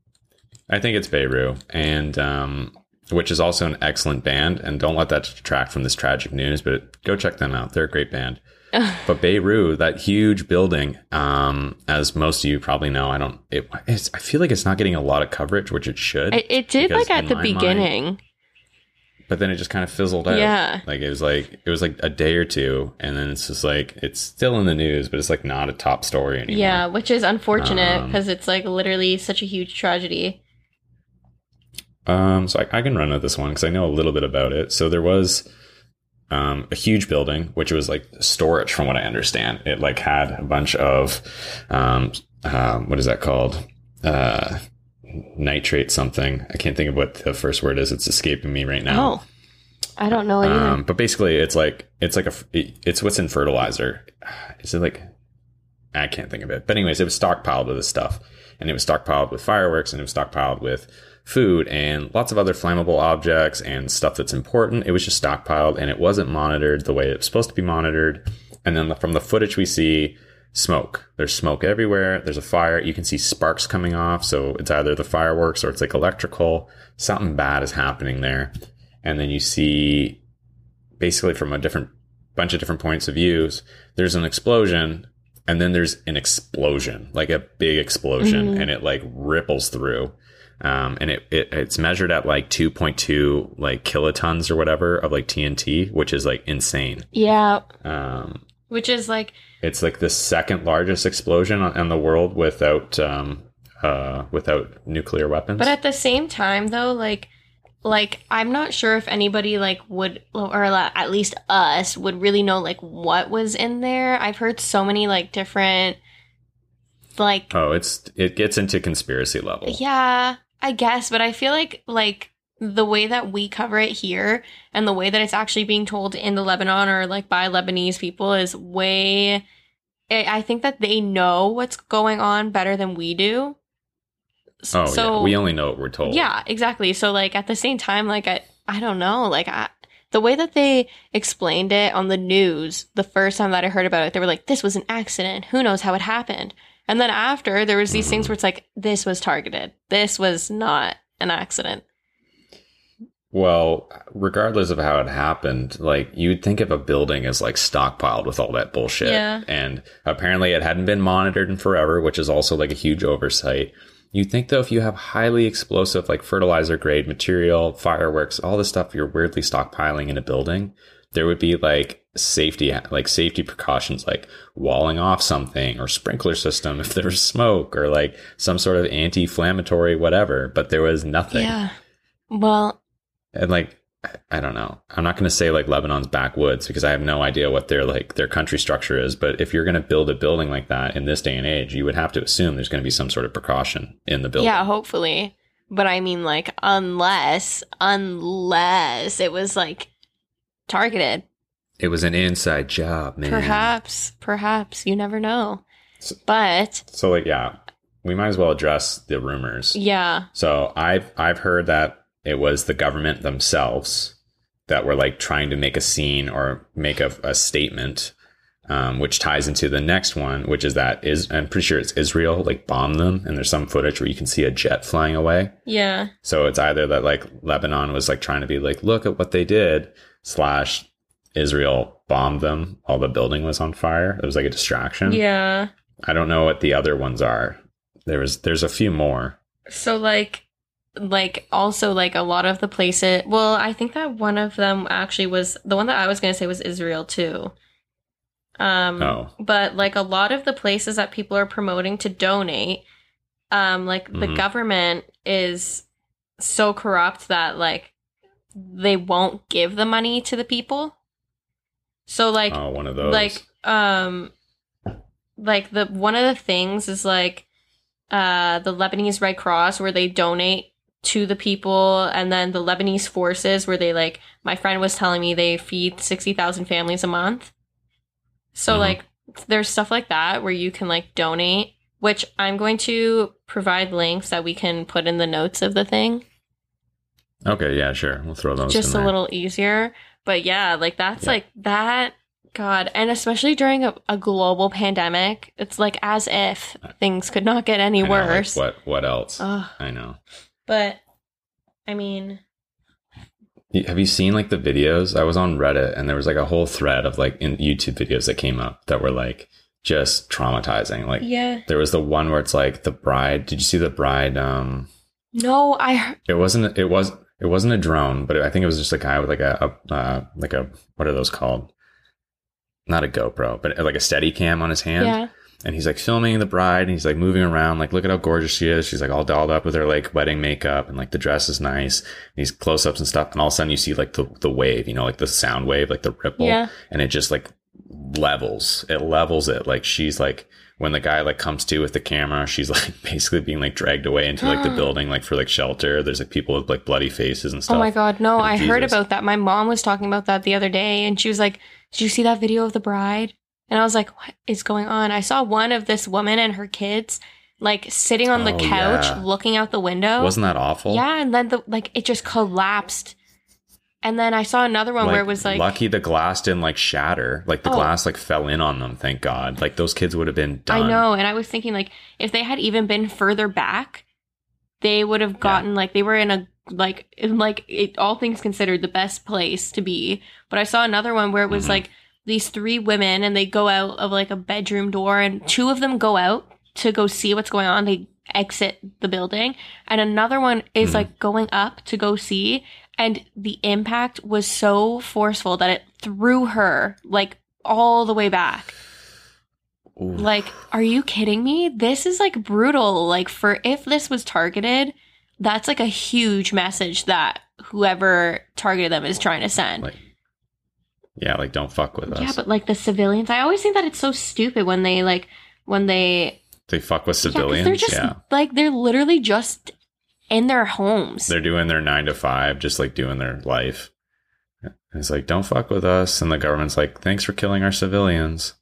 I think it's Beirut, and um, which is also an excellent band. And don't let that detract from this tragic news, but go check them out. They're a great band. but Beirut, that huge building, um, as most of you probably know, I don't. It, it's, I feel like it's not getting a lot of coverage, which it should. It, it did like at the my mind- beginning. but then it just kind of fizzled out. Yeah. like it was like it was like a day or two, and then it's just like it's still in the news, but it's like not a top story anymore. Yeah, which is unfortunate Um, because it's like literally such a huge tragedy. Um, so I, I can run with this one because I know a little bit about it. So there was um, a huge building, which was like storage, from what I understand. It like had a bunch of um, um, what is that called? Uh, nitrate something. I can't think of what the first word is. It's escaping me right now. Oh, I don't know either. Um, but basically, it's like it's like a it's what's in fertilizer. Is it like I can't think of it. But anyways, it was stockpiled with this stuff, and it was stockpiled with fireworks, and it was stockpiled with food and lots of other flammable objects and stuff that's important. It was just stockpiled, and it wasn't monitored the way it was supposed to be monitored. And then from the footage we see, smoke. There's smoke everywhere. There's a fire. You can see sparks coming off. So it's either the fireworks or it's like electrical. Something bad is happening there. And then you see basically from a different bunch of different points of views, there's an explosion and then there's an explosion, like a big explosion, mm-hmm. and it like ripples through. Um, and it, it it's measured at like 2.2 like kilotons or whatever of like TNT, which is like insane. Yeah. Um, Which is like, it's like the second largest explosion in the world without um, uh, without nuclear weapons. but at the same time though, like, like I'm not sure if anybody like would or at least us would really know like what was in there. I've heard so many like different like oh, it's it gets into conspiracy level. Yeah, I guess, but I feel like like the way that we cover it here and the way that it's actually being told in the Lebanon or like by Lebanese people is way I think that they know what's going on better than we do. S- Oh so yeah, we only know what we're told. yeah, exactly. So like at the same time, like I I don't know, like I the way that they explained it on the news the first time that I heard about it, they were like, "This was an accident. Who knows how it happened?" And then after, there was these things where it's like, "This was targeted. This was not an accident." Well, regardless of how it happened, like you'd think of a building as like stockpiled with all that bullshit. Yeah. And apparently it hadn't been monitored in forever, which is also like a huge oversight. You'd think though, if you have highly explosive, like fertilizer grade material, fireworks, all this stuff you're weirdly stockpiling in a building, there would be like safety, like safety precautions, like walling off something or sprinkler system if there was smoke or like some sort of anti-inflammatory whatever. But there was nothing. Yeah. Well, And like, I don't know. I'm not going to say like Lebanon's backwoods because I have no idea what their like their country structure is. But if you're going to build a building like that in this day and age, you would have to assume there's going to be some sort of precaution in the building. yeah, hopefully. But I mean like unless unless it was like targeted. It was an inside job, man. Perhaps, perhaps, you never know. So- But So like, yeah, we might as well address the rumors. yeah, So I've I've heard that it was the government themselves that were like trying to make a scene or make a, a statement, um, which ties into the next one, which is that is I'm pretty sure it's Israel like bombed them, and there's some footage where you can see a jet flying away. yeah. So it's either that like Lebanon was like trying to be like, look at what they did, slash Israel bombed them while the building was on fire. It was like a distraction. Yeah. I don't know what the other ones are. There was there's a few more. So like like also like a lot of the places well, I think that one of them actually was the one that I was going to say was Israel too. Um Oh. but like a lot of the places that people are promoting to donate um like the Mhm. government is so corrupt that like they won't give the money to the people. So like oh, one of those. like um like the one of the things is like uh the Lebanese Red Cross where they donate to the people and then the Lebanese forces where they like my friend was telling me they feed 60,000 families a month. So Mhm. like there's stuff like that where you can like donate which I'm going to provide links that we can put in the notes of the thing Okay, yeah, sure. We'll throw those just a there. little easier. But yeah, like that's Yeah. like that. God, and especially during a, a global pandemic, it's like as if things could not get any know, like, worse. what what else? Ugh. I know. but I mean, Have you seen like the videos? I was on Reddit and there was like a whole thread of like in YouTube videos that came up that were like just traumatizing. Like yeah. there was the one where it's like the bride. Did you see the bride? Um, No, I heard. it wasn't. It was. It wasn't a drone, but I think it was just a guy with like a, a uh, like a what are those called? Not a GoPro, but like a steady cam on his hand. Yeah. and he's like filming the bride and he's like moving around like look at how gorgeous she is she's like all dolled up with her like wedding makeup and like the dress is nice And these close-ups and stuff and all of a sudden you see like the, the wave you know like the sound wave like the ripple Yeah. and it just like levels it levels it like she's like when the guy like comes to with the camera she's like basically being like dragged away into like the building like for like shelter there's like people with like bloody faces and stuff Oh my god, no! I heard about that. My mom was talking about that the other day, and she was like, "Did you see that video of the bride?" And I was like, what is going on? I saw one of this woman and her kids like sitting on the Oh, couch yeah. looking out the window. Wasn't that awful? Yeah, and then the like it just collapsed. And then I saw another one where it was like lucky the glass didn't like shatter. Like the Oh. glass like fell in on them. Thank God. Like those kids would have been done. I know, and I was thinking like if they had even been further back, they would have gotten like they were in a like in like it, all things considered the best place to be. But I saw another one where it was Mhm. like these three women and they go out of like a bedroom door and two of them go out to go see what's going on. They exit the building and another one is Mhm. like going up to go see and the impact was so forceful that it threw her like all the way back. Ooh. Like, are you kidding me? This is like brutal. Like, for if this was targeted, that's like a huge message that whoever targeted them is trying to send. like yeah, like don't fuck with us. yeah, but like the civilians, I always think that it's so stupid when they like, when they, they fuck with yeah, civilians. they're just yeah. like, they're literally just in their homes. They're doing their nine to five, just like doing their life. And it's like, don't fuck with us. And the government's like, thanks for killing our civilians.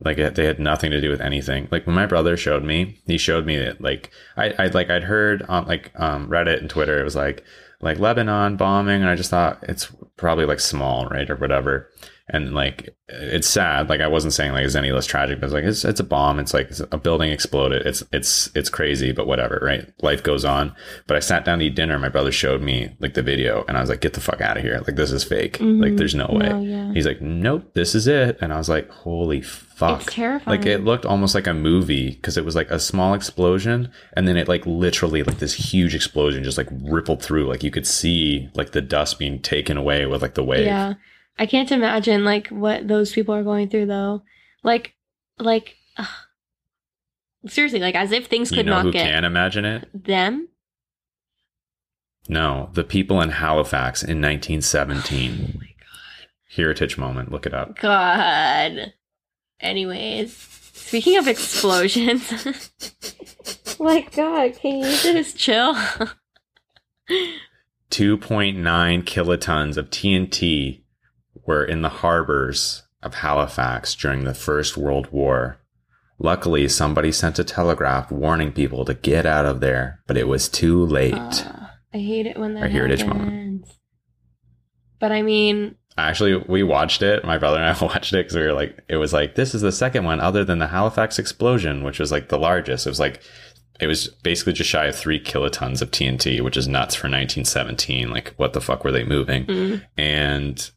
Like they had nothing to do with anything. Like when my brother showed me, he showed me that like I, I like I'd heard on like um Reddit and Twitter, it was like like Lebanon bombing, and I just thought it's probably like small, right, or whatever. And like it's sad. Like I wasn't saying like it's any less tragic, but it's like it's it's a bomb. It's like a building exploded. It's it's it's crazy, but whatever, right? Life goes on. But I sat down to eat dinner. My brother showed me like the video, and I was like, "Get the fuck out of here! Like this is fake. Like Mhm. there's no way." No, yeah. He's like, "Nope, this is it." And I was like, "Holy fuck!" It's terrifying. Like it looked almost like a movie because it was like a small explosion and then it like literally like this huge explosion just like rippled through. Like you could see like the dust being taken away with like the wave. Yeah. I can't imagine like what those people are going through though. Like, like, ugh. seriously, like as if things You could know not who get can imagine it? them. No, the people in Halifax in 1917. Oh my god. Heritage moment. Look it up. God. Anyways, speaking of explosions, like God, can you just chill? 2.9 kilotons of TNT were in the harbors of Halifax during the First World War. Luckily, somebody sent a telegraph warning people to get out of there, but it was too late. Uh, I hate it when that Our heritage happens. moment. But I mean, Actually, we watched it. My brother and I watched it because we were like, it was like, this is the second one other than the Halifax explosion, which was like the largest. It was like, it was basically just shy of three kilotons of TNT, which is nuts for 1917. Like, what the fuck were they moving? mm, and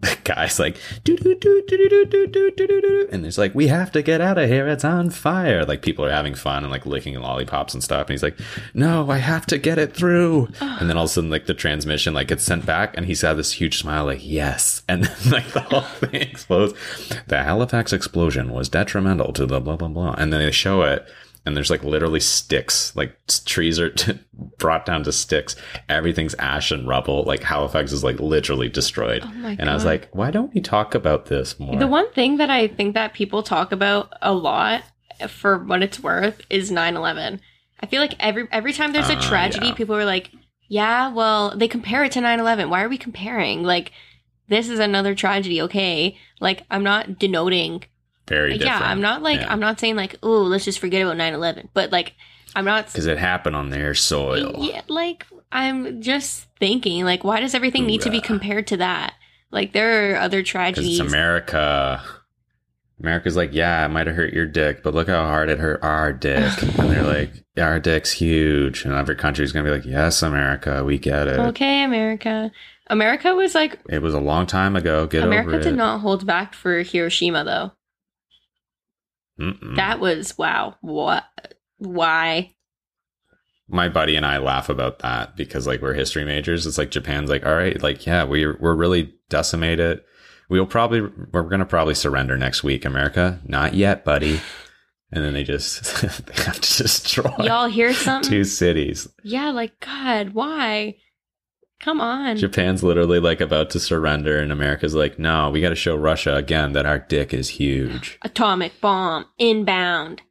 the guy's like do do do do do do do do do do and it's like we have to get out of here it's on fire like people are having fun and like licking lollipops and stuff and he's like no i have to get it through and then all of a sudden like the transmission like gets sent back and he's had this huge smile like yes and then like the whole thing explodes the halifax explosion was detrimental to the blah blah blah and then they show it and there's like literally sticks like trees are brought down to sticks everything's ash and rubble like halifax is like literally destroyed oh and i was like why don't we talk about this more The one thing that I think that people talk about a lot for what it's worth is 9/11. I feel like every every time there's a Ah, tragedy, yeah. people are like, "Yeah, well, they compare it to 9/11. Why are we comparing? Like this is another tragedy, okay? Like I'm not denoting very uh, Yeah, I'm not like Yeah. I'm not saying like, "Oh, let's just forget about 9/11." But like I'm not because it happened on their soil yeah, like I'm just thinking like why does everything need to be compared to that? Like there are other tragedies. it's america america's like yeah it might have hurt your dick but look how hard it hurt our dick and they're like yeah, our dick's huge and every country's gonna be like yes america we get it Okay, America. America was like it was a long time ago get America did not hold back for Hiroshima though. Mm-mm. That was wow. What? Why? my buddy and I laugh about that because like we're history majors. It's like Japan's like, all right, like yeah, we're we're really decimated. We'll probably we're gonna probably surrender next week, America. Not yet, buddy. And then they just they have to destroy Y'all hear something? two cities. Yeah, like God, why? Come on. Japan's literally like about to surrender, and America's like, no, we got to show Russia again that our dick is huge. Atomic bomb inbound.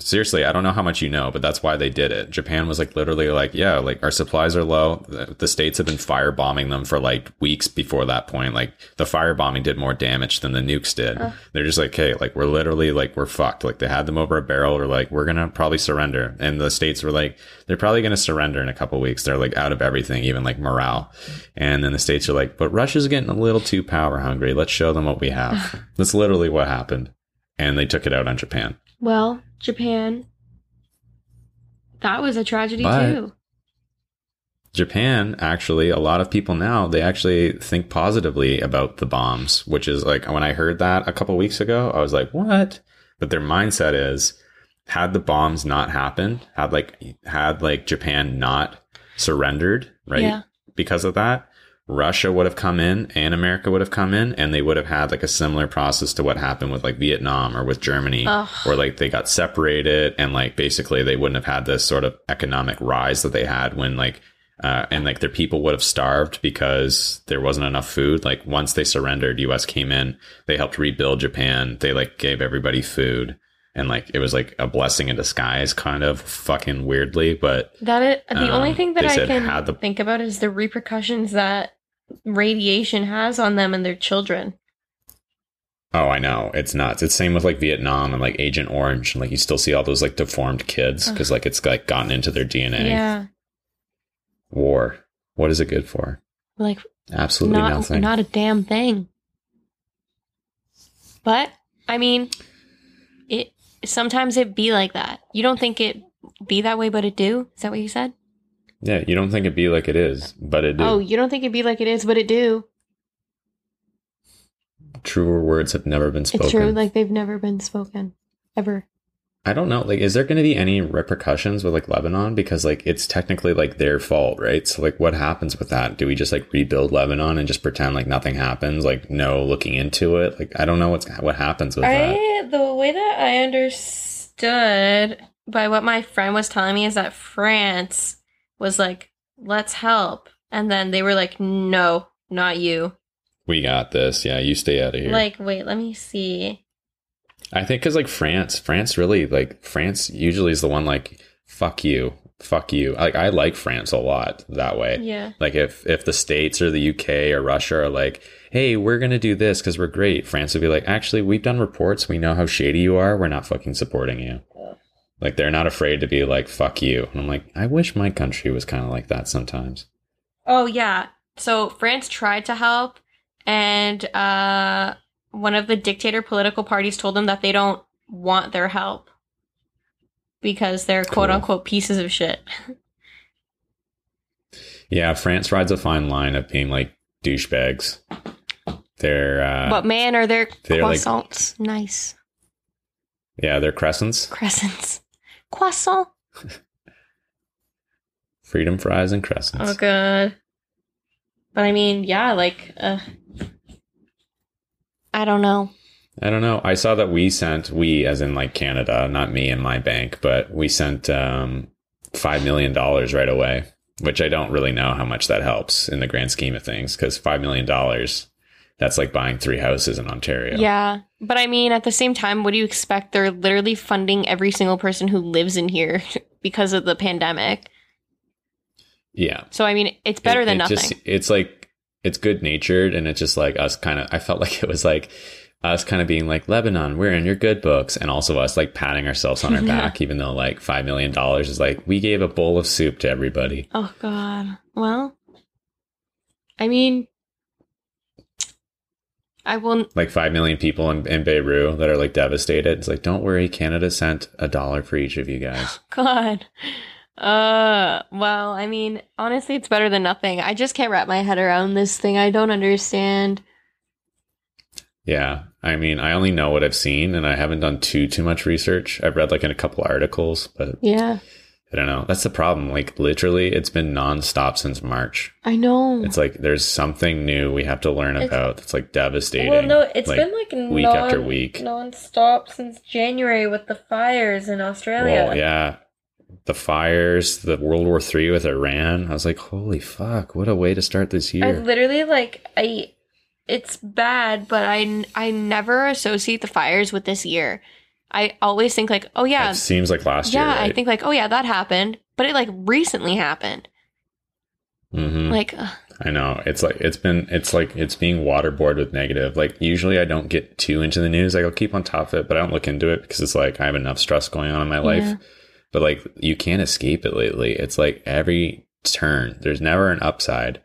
Seriously, I don't know how much you know, but that's why they did it. Japan was like literally like, yeah, like our supplies are low. The, the states have been firebombing them for like weeks before that point. Like the firebombing did more damage than the nukes did. They're just like, hey, like we're literally like we're fucked. Like they had them over a barrel. Or like we're gonna probably surrender. And the states were like, they're probably gonna surrender in a couple weeks. They're like out of everything, even like morale. And then the states are like, but Russia's getting a little too power hungry. Let's show them what we have. That's literally what happened. And they took it out on Japan. Well, Japan. That was a tragedy But- too. Japan, actually, a lot of people now, they actually think positively about the bombs, which is like when I heard that a couple weeks ago, I was like, what? But their mindset is had the bombs not happened, had like, had like Japan not surrendered, right? Yeah. Because of that, Russia would have come in and America would have come in and they would have had like a similar process to what happened with like Vietnam or with Germany Ugh. where like they got separated and like basically they wouldn't have had this sort of economic rise that they had when like uh, and like their people would have starved because there wasn't enough food. Like once they surrendered, U.S. came in, they helped rebuild Japan. They like gave everybody food, and like it was like a blessing in disguise, kind of fucking weirdly. But That it, the only Um, thing that I can the- think about is the repercussions that radiation has on them and their children. oh, I know it's nuts. It's same with like Vietnam and like Agent Orange. And like you still see all those like deformed kids because like it's like gotten into their DNA. Yeah, War. What is it good for? like Absolutely not nothing. not a damn thing. But I mean, it sometimes it be like that. You don't think it be that way, but it do. Is that what you said? Yeah, you don't think it'd be like it is, but it do. Oh, you don't think it be like it is, but it do. Truer words have never been spoken. It's true. Like they've never been spoken ever. I don't know. Like, is there going to be any repercussions with like Lebanon? Because like it's technically like their fault, right? So like, what happens with that? Do we just like rebuild Lebanon and just pretend like nothing happens? Like, no looking into it. Like, I don't know what's what happens with that. The way that I understood by what my friend was telling me is that France was like, "Let's help," and then they were like, "No, not you." We got this. Yeah, you stay out of here. Like, wait, let me see. I think because like France, France really like France usually is the one like fuck you, fuck you. Like I like France a lot that way. Yeah, Like if if the states or the UK or Russia are like, "Hey, we're going to do this cuz we're great." France would be like, "Actually, we've done reports. We know how shady you are. We're not fucking supporting you." Like they're not afraid to be like, "Fuck you." And I'm like, "I wish my country was kind of like that sometimes." Oh yeah. So France tried to help and uh one of the dictator political parties told them that they don't want their help because they're Cool. quote unquote pieces of shit. Yeah, France rides a fine line of being like douchebags. They're uh but man, are their they're like- croissants nice. yeah, they're crescents, Crescents. Croissant. freedom fries and crescents. Oh god. But I mean, yeah, like uh I don't know. I don't know. I saw that we sent we as in like Canada, not me and my bank, but we sent um 5 million dollars right away, which I don't really know how much that helps in the grand scheme of things cuz 5 million dollars that's like buying three houses in Ontario. Yeah. But I mean, at the same time, what do you expect? They're literally funding every single person who lives in here because of the pandemic. Yeah. So I mean, it's better It- than it nothing. just- it's like it's good natured and it's just like us kind of I felt like it was like us kind of being like Lebanon, we're in your good books, and also us like patting ourselves on our Yeah. back, even though like five million dollars is like we gave a bowl of soup to everybody. oh god. Well, I mean, I will. Like five million people in, in Beirut that are like devastated. It's like, don't worry, Canada sent a dollar for each of you guys. God. Uh, well, I mean, honestly, it's better than nothing. I just can't wrap my head around this thing. I don't understand. Yeah. I mean, I only know what I've seen and I haven't done too too much research. I've read like in a couple articles, but Yeah, I don't know. That's the problem. Like literally it's been nonstop since March. I know. It's like there's something new we have to learn It's- about. It's like devastating. Well, no, it's like, been like week non, after week. non-stop since January with the fires in Australia. Well, yeah. The fires, the World War Three with Iran. I was like, holy fuck, what a way to start this I year. literally like I it's bad, but I I never associate the fires with this year. I always think like, oh yeah, It seems like last yeah, year. Right? I think like, oh yeah, that happened, but it like recently happened. hmm Like, ugh, I know. It's like it's been it's like it's being waterboarded with negative. Like usually I don't get too into the news. Like I'll keep on top of it, but I don't look into it because it's like I have enough stress going on in my life. Yeah. But like you can't escape it lately. It's like every turn, there's never an upside.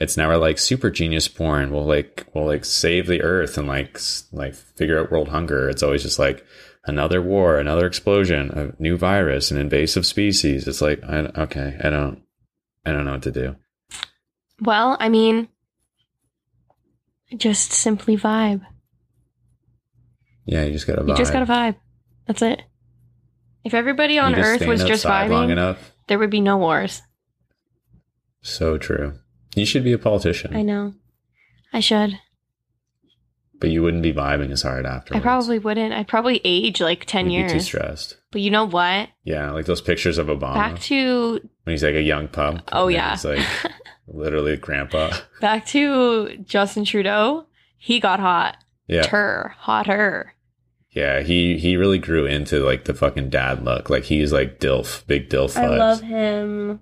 It's never like super genius porn will like we'll like save the earth and like like figure out world hunger. It's always just like another war, another explosion, a new virus, an invasive species. It's like I, okay, I don't I don't know what to do. well, I mean, just simply vibe. Yeah, you just gotta You just gotta vibe. That's it. If everybody on Earth was just vibing, enough. there would be no wars. So true. You should be a politician, I know. I should. but you wouldn't be vibing as hard after. I probably wouldn't. I'd probably age like 10 You'd Be too stressed. But you know what? Yeah, like those pictures of Obama Back to when he's like a young pup. Oh, yeah. he's like literally a grandpa. back to Justin Trudeau. He got hot. Yeah, Ter, hotter. yeah. He he really grew into like the fucking dad look. Like he's like dilf, big dilf. vibes. I love him.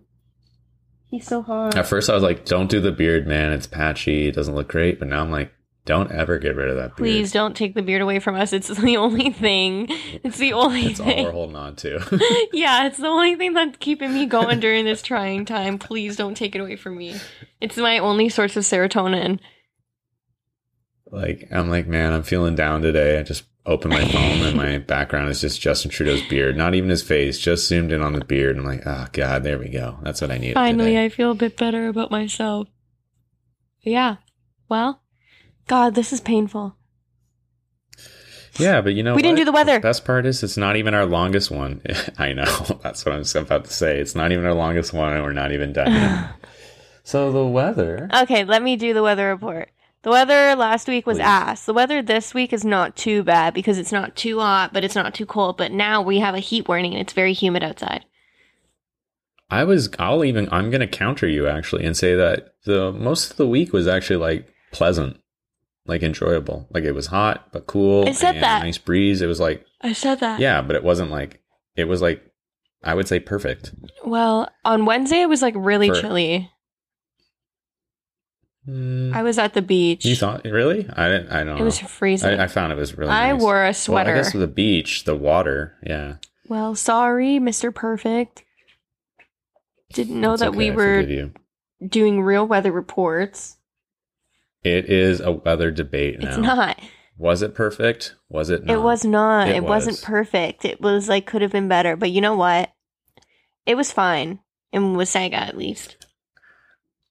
He's so hot. At first, I was like, "Don't do the beard, man. It's patchy. It doesn't look great." But now I'm like, "Don't ever get rid of that beard. Please don't take the beard away from us. It's the only thing. It's the only thing. All we're holding on to." yeah, it's the only thing that's keeping me going during this trying time. Please don't take it away from me. It's my only source of serotonin. like I'm like, man, I'm feeling down today. I just open my phone and my background is just Justin Trudeau's beard, not even his face, just zoomed in on the beard. I'm like, oh god, there we go. That's what I needed. Finally, today. I feel a bit better about myself. Yeah. Well, God, this is painful. yeah, but you know, We didn't do the weather. best part is it's not even our longest one. I know. That's what I'm about to say. It's not even our longest one, and we're not even done. yet. so the weather. Okay, let me do the weather report. The weather last week was Please. ass. The weather this week is not too bad because it's not too hot, but it's not too cold. But now we have a heat warning and it's very humid outside. I was. I'll even. I'm gonna counter you actually and say that the most of the week was actually like pleasant, like enjoyable. Like it was hot but cool. I said and that. Nice breeze. It was like I said that. yeah, but it wasn't like it was like I would say perfect. Well, on Wednesday it was like really For- chilly. Mm, I was at the beach. you thought really? I didn't. I don't know. it was freezing. I, I found it was really. I nice. wore a sweater. Well, I guess the beach, the water. Yeah. well, sorry, Mr. Perfect. Didn't know It's that okay, we were doing real weather reports. It is a weather debate now. It's not. Was it perfect? Was it? Not? It was not. It It, wasn't perfect. It was like could have been better. But you know what? It was fine. In Wasaga at least.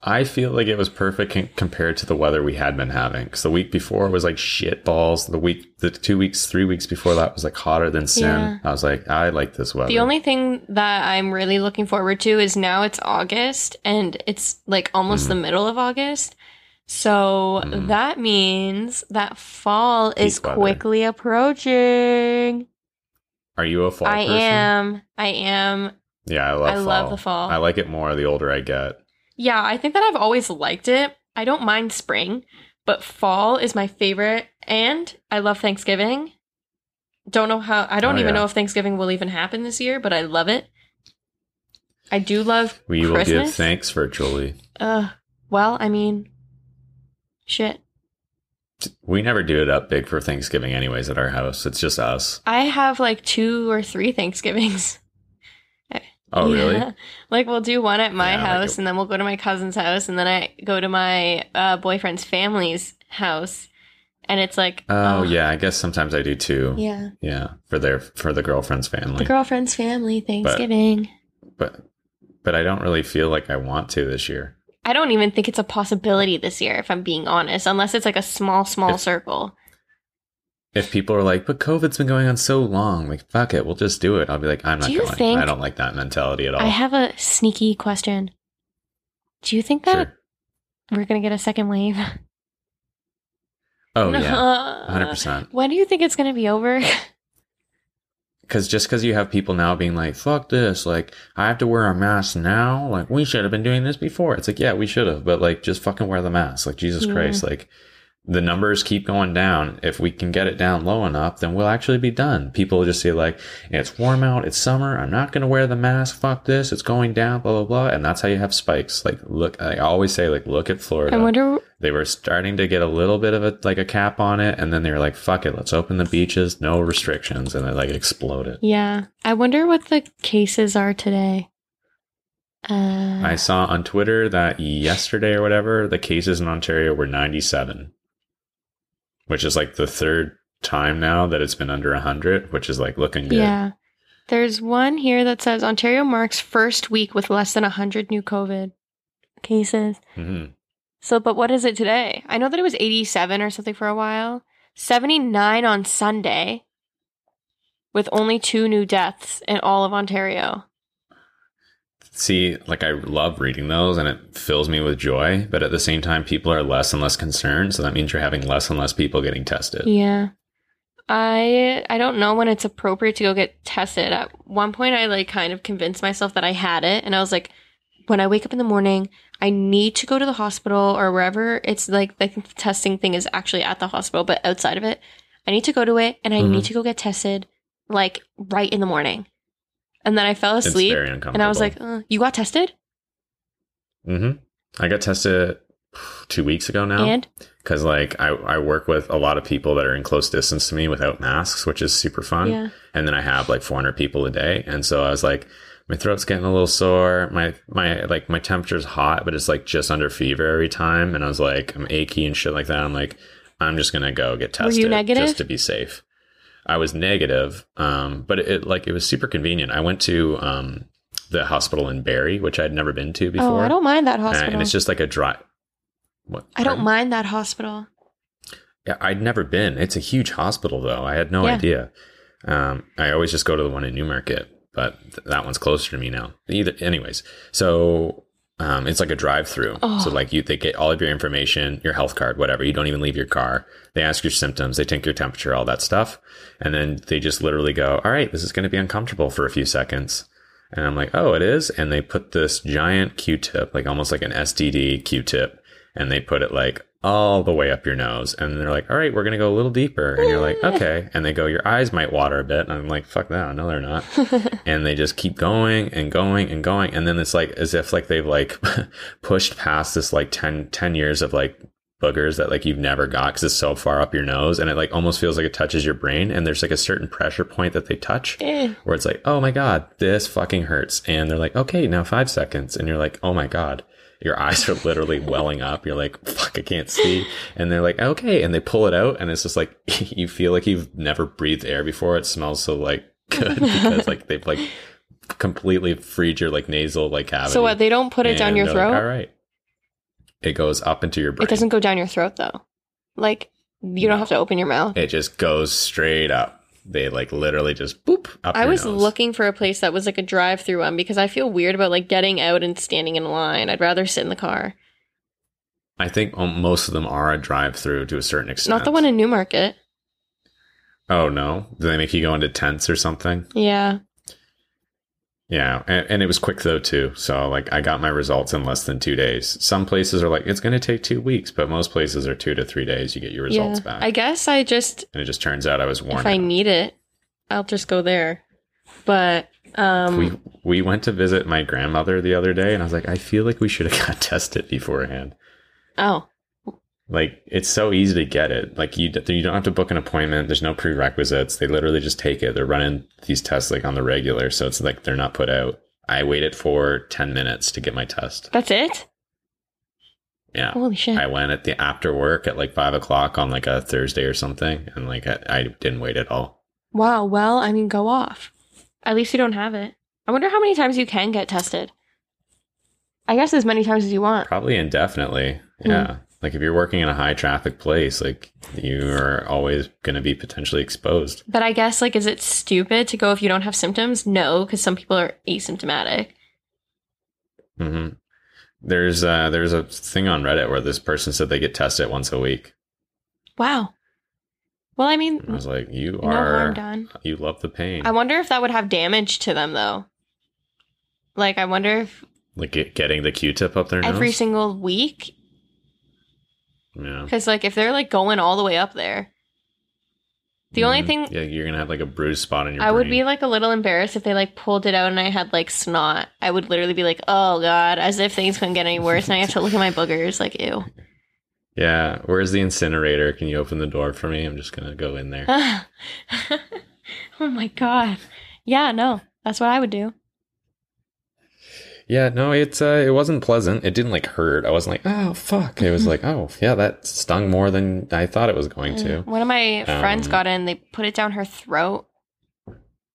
I feel like it was perfect compared to the weather we had been having. Because the week before was like shit balls. The week, the two weeks, three weeks before that was like hotter than sin. Yeah. I was like, I like this weather. The only thing that I'm really looking forward to is now it's August and it's like almost Mhm. the middle of August. So Mhm. that means that fall is weather. quickly approaching. Are you a fall I person? am. I am. Yeah, I love. I fall. love the fall. I like it more the older I get. Yeah, I think that I've always liked it. I don't mind spring, but fall is my favorite. And I love Thanksgiving. Don't know how, I don't Oh, even yeah. know if Thanksgiving will even happen this year, but I love it. I do love We will give thanks virtually. Uh, well, I mean, shit. We never do it up big for Thanksgiving, anyways, at our house. It's just us. I have like two or three Thanksgivings. Oh, really? Like we'll do one at my Yeah, I like house, and then we'll go to my cousin's house, and then I go to my uh, boyfriend's family's house, and it's like, Oh, oh, yeah. I guess sometimes I do too. yeah, Yeah, for their for the girlfriend's family. the girlfriend's family Thanksgiving. but but I don't really feel like I want to this year. I don't even think it's a possibility this year, if I'm being honest, unless it's like a small, small If- circle. If people are like, but COVID's been going on so long, like fuck it, we'll just do it. I'll be like, I'm not Do going. I don't like that mentality at all. I have a sneaky question. Do you think that Sure. we're gonna get a second wave? Oh yeah, uh, hundred percent. When do you think it's gonna be over? Because just because you have people now being like, fuck this, like I have to wear a mask now, like we should have been doing this before. It's like, yeah, we should have, but like just fucking wear the mask, like Jesus Yeah. Christ, like the numbers keep going down. If we can get it down low enough, then we'll actually be done. People will just say like, it's warm out, it's summer, I'm not going to wear the mask, fuck this, it's going down, blah, blah, blah. And that's how you have spikes. Like, look, I always say like, look at Florida. I wonder. they were starting to get a little bit of a, like a cap on it. And then they were like, fuck it, let's open the beaches, no restrictions. And it like exploded. Yeah, I wonder what the cases are today. Uh, I saw on Twitter that yesterday or whatever, the cases in Ontario were 97, which is like the third time now that it's been under 100, which is like looking good. yeah, there's one here that says Ontario marks first week with less than hundred new COVID cases. hmm So, but what is it today? I know that it was 87 or something for a while. 79 on Sunday, with only two new deaths in all of Ontario. See, like I love reading those and it fills me with joy, but at the same time, people are less and less concerned. So that means you're having less and less people getting tested. Yeah. I I don't know when it's appropriate to go get tested. At one point I like kind of convinced myself that I had it and I was like when I wake up in the morning, I need to go to the hospital or wherever it's like I think the testing thing is actually at the hospital, but outside of it, I need to go to it and I Mhm. need to go get tested like right in the morning. And then I fell asleep and I was like, uh, "You got tested?" hmm I got tested two weeks ago now. And because like I, I work with a lot of people that are in close distance to me without masks which is super fun yeah. and then i have like 400 people a day and so i was like my throat's getting a little sore my my like my temperature's hot but it's like just under fever every time and i was like i'm achy and shit like that i'm like i'm just gonna go get Were you tested negative? just to be safe i was negative um but it like it was super convenient i went to um the hospital in Barrie, which I'd never been to before. Oh, I don't mind that Uh, hospital. and it's just like a dry. What? I don't pardon? mind that hospital. Yeah, I'd never been. It's a huge hospital, though. I had no Yeah. idea. Um, I always just go to the one in Newmarket, but th- that one's closer to me now. Either, anyways, so um, it's like a drive-through. Oh. So like you, they get all of your information, your health card, whatever. You don't even leave your car. They ask your symptoms, they take your temperature, all that stuff, and then they just literally go, "All right, this is going to be uncomfortable for a few seconds." And I'm like, "Oh, it is." And they put this giant Q-tip, like almost like an STD Q-tip, and they put it like all the way up your nose. And they're like, all right, we're going to go a little deeper. And you're like, okay. And they go, your eyes might water a bit. And I'm like, fuck that. No, they're not. and they just keep going and going and going. And then it's like, as if like they've like pushed past this like 10, 10 years of like boogers that like you've never got because it's so far up your nose. And it like almost feels like it touches your brain. And there's like a certain pressure point that they touch Eh. where it's like, oh my God, this fucking hurts. And they're like, okay, now five seconds. And you're like, oh my God, your eyes are literally welling up. You're like, fuck, I can't see. And they're like, okay. And they pull it out. And it's just like, you feel like you've never breathed air before. It smells so like good because like they've like completely freed your like nasal like cavity. So what? They don't put it down your throat. Like, All right. It goes up into your brain. It doesn't go down your throat though. Like you don't have to open your mouth. It just goes straight up. They like literally just boop up I was nose. looking for a place that was like a drive-through one because I feel weird about like getting out and standing in line. I'd rather sit in the car. I think um, most of them are a drive-through to a certain extent. Not the one in Newmarket. Oh no! Do they make you go into tents or something? Yeah. Yeah, and, and it was quick though too. So like I got my results in less than two days. Some places are like it's going to take two weeks, but most places are two to three days. You get your results yeah. back, I guess I just and it just turns out I was warned. if I need it, I'll just go there. But um we we went to visit my grandmother the other day, and I was like, I feel like we should have got tested beforehand. oh, Like it's so easy to get it. Like you you don't have to book an appointment. There's no prerequisites. They literally just take it. They're running these tests like on the regular, so it's like they're not put out. I waited for ten minutes to get my test. that's it? Yeah. Holy shit. I went at the after work at like five o'clock on like a Thursday or something, and like I, I didn't wait at all. Wow, well, I mean go off. At least you don't have it. I wonder how many times you can get tested. I guess as many times as you want. Probably indefinitely. Hmm. Yeah. Like if you're working in a high traffic place, like you are always going to be potentially exposed. But I guess like is it stupid to go if you don't have symptoms? No, because some people are asymptomatic. hmm There's uh there's a thing on Reddit where this person said they get tested once a week. Wow. Well, I mean, I was like, you no are done. you love the pain. I wonder if that would have damage to them though. Like I wonder if like getting the Q-tip up their nose. every single week. Yeah. Because like if they're like going all the way up there, the only Mhm. thing Yeah, you're gonna have like a bruise spot on your. I would be like a little embarrassed if they like pulled it out and I had like snot. I would literally be like, "Oh God!" As if things couldn't get any worse, and I have to look at my boogers. Like, ew. Yeah. Where's the incinerator? Can you open the door for me? I'm just gonna go in there. oh my God. Yeah, no, that's what I would do. Yeah, no, it's uh, it wasn't pleasant. It didn't like hurt. I wasn't like, oh fuck. It was like, oh yeah, that stung more than I thought it was going to. One of my friends Um, got in. They put it down her throat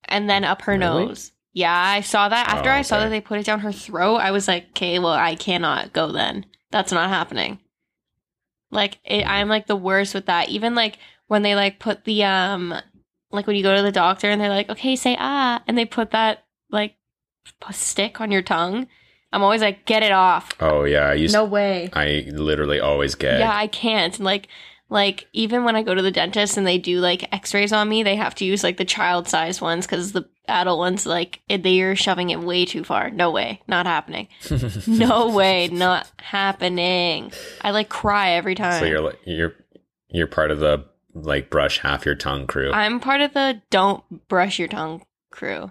and then up her Really? nose. Yeah, I saw that. After Oh, I saw that they put it down her throat, I was like, okay, well, I cannot go then. That's not happening. Like, it, I'm like the worst with that. Even like when they like put the, um, like when you go to the doctor and they're like, okay, say ah, and they put that like stick on your tongue. I'm always like, get it off. Oh yeah, I used. No way. I literally always get. Yeah, I can't. Like like even when I go to the dentist and they do like x-rays on me, they have to use like the child size ones cuz the adult ones like they're shoving it way too far. No way. Not happening. No way. Not happening. I like cry every time. so you're like you're you're part of the like brush half your tongue crew. I'm part of the don't brush your tongue crew.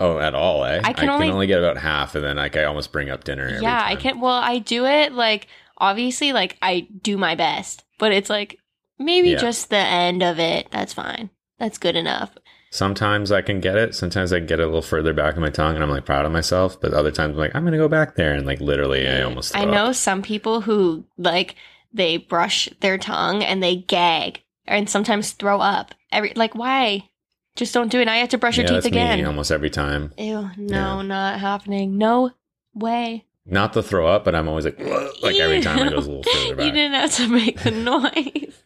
Oh, at all, eh? I can only- get about half, and then like I almost bring up dinner. Yeah, I can't. well, I do it like obviously like I do my best, but it's like maybe Yeah. just the end of it. That's fine. That's good enough. Sometimes I can get it. Sometimes I get it a little further back in my tongue, and I'm like proud of myself. But other times I'm like, I'm gonna go back there, and like literally, I almost. I know up. some people who like they brush their tongue and they gag and sometimes throw up. Every like why? Just don't do it. Now you have to brush your Yeah, teeth that's me again. almost every time. Ew, no, Yeah. not happening. No way. Not the throw up, but I'm always like, like every time it goes a little further you didn't have to make the noise.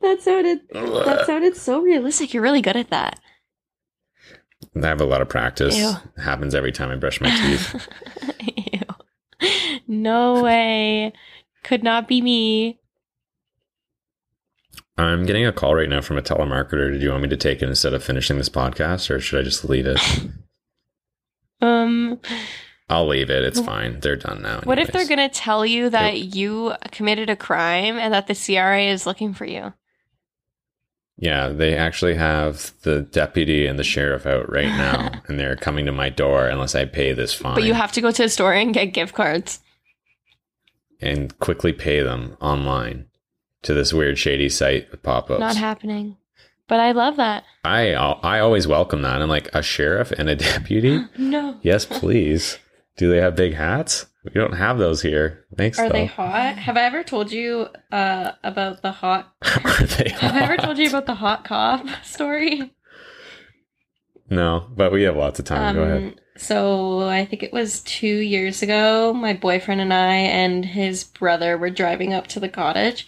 that sounded that sounded so realistic. You're really good at that. I have a lot of practice. Ew. It happens every time I brush my teeth. Ew. No way. Could not be me. I'm getting a call right now from a telemarketer. Did you want me to take it instead of finishing this podcast, or should I just leave it? Um I'll leave it. It's fine. They're done now. What if they're going to tell you that you committed a crime and that the CRA is looking for you? Yeah, they actually have the deputy and the sheriff out right now, and they're coming to my door unless I pay this fine But you have to go to a store and get gift cards. and quickly pay them online to this weird shady site with pop-ups. Not happening. But I love that. I I always welcome that. I'm like a sheriff and a deputy. No. yes, please. Do they have big hats? We don't have those here. Thanks. Are though. they hot? Have I ever told you uh, about the hot? Are they Have I ever hot? told you about the hot cop story? No, but we have lots of time. Go ahead. Um, So I think it was two years ago. My boyfriend and I and his brother were driving up to the cottage,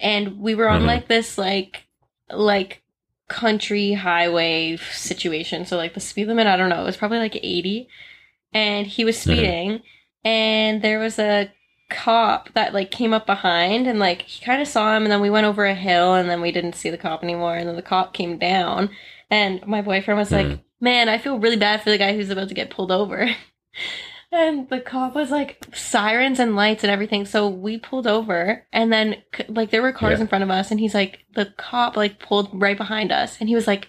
and we were on Mhm. like this like like country highway situation. So like the speed limit, I don't know, it was probably like eighty, and he was speeding, and there was a cop that like came up behind and like he kind of saw him. And then we went over a hill and then we didn't see the cop anymore. And then the cop came down. And my boyfriend was like Mhm. man i feel really bad for the guy who's about to get pulled over and the cop was like sirens and lights and everything so we pulled over and then like there were cars Yeah. in front of us and he's like the cop like pulled right behind us and he was like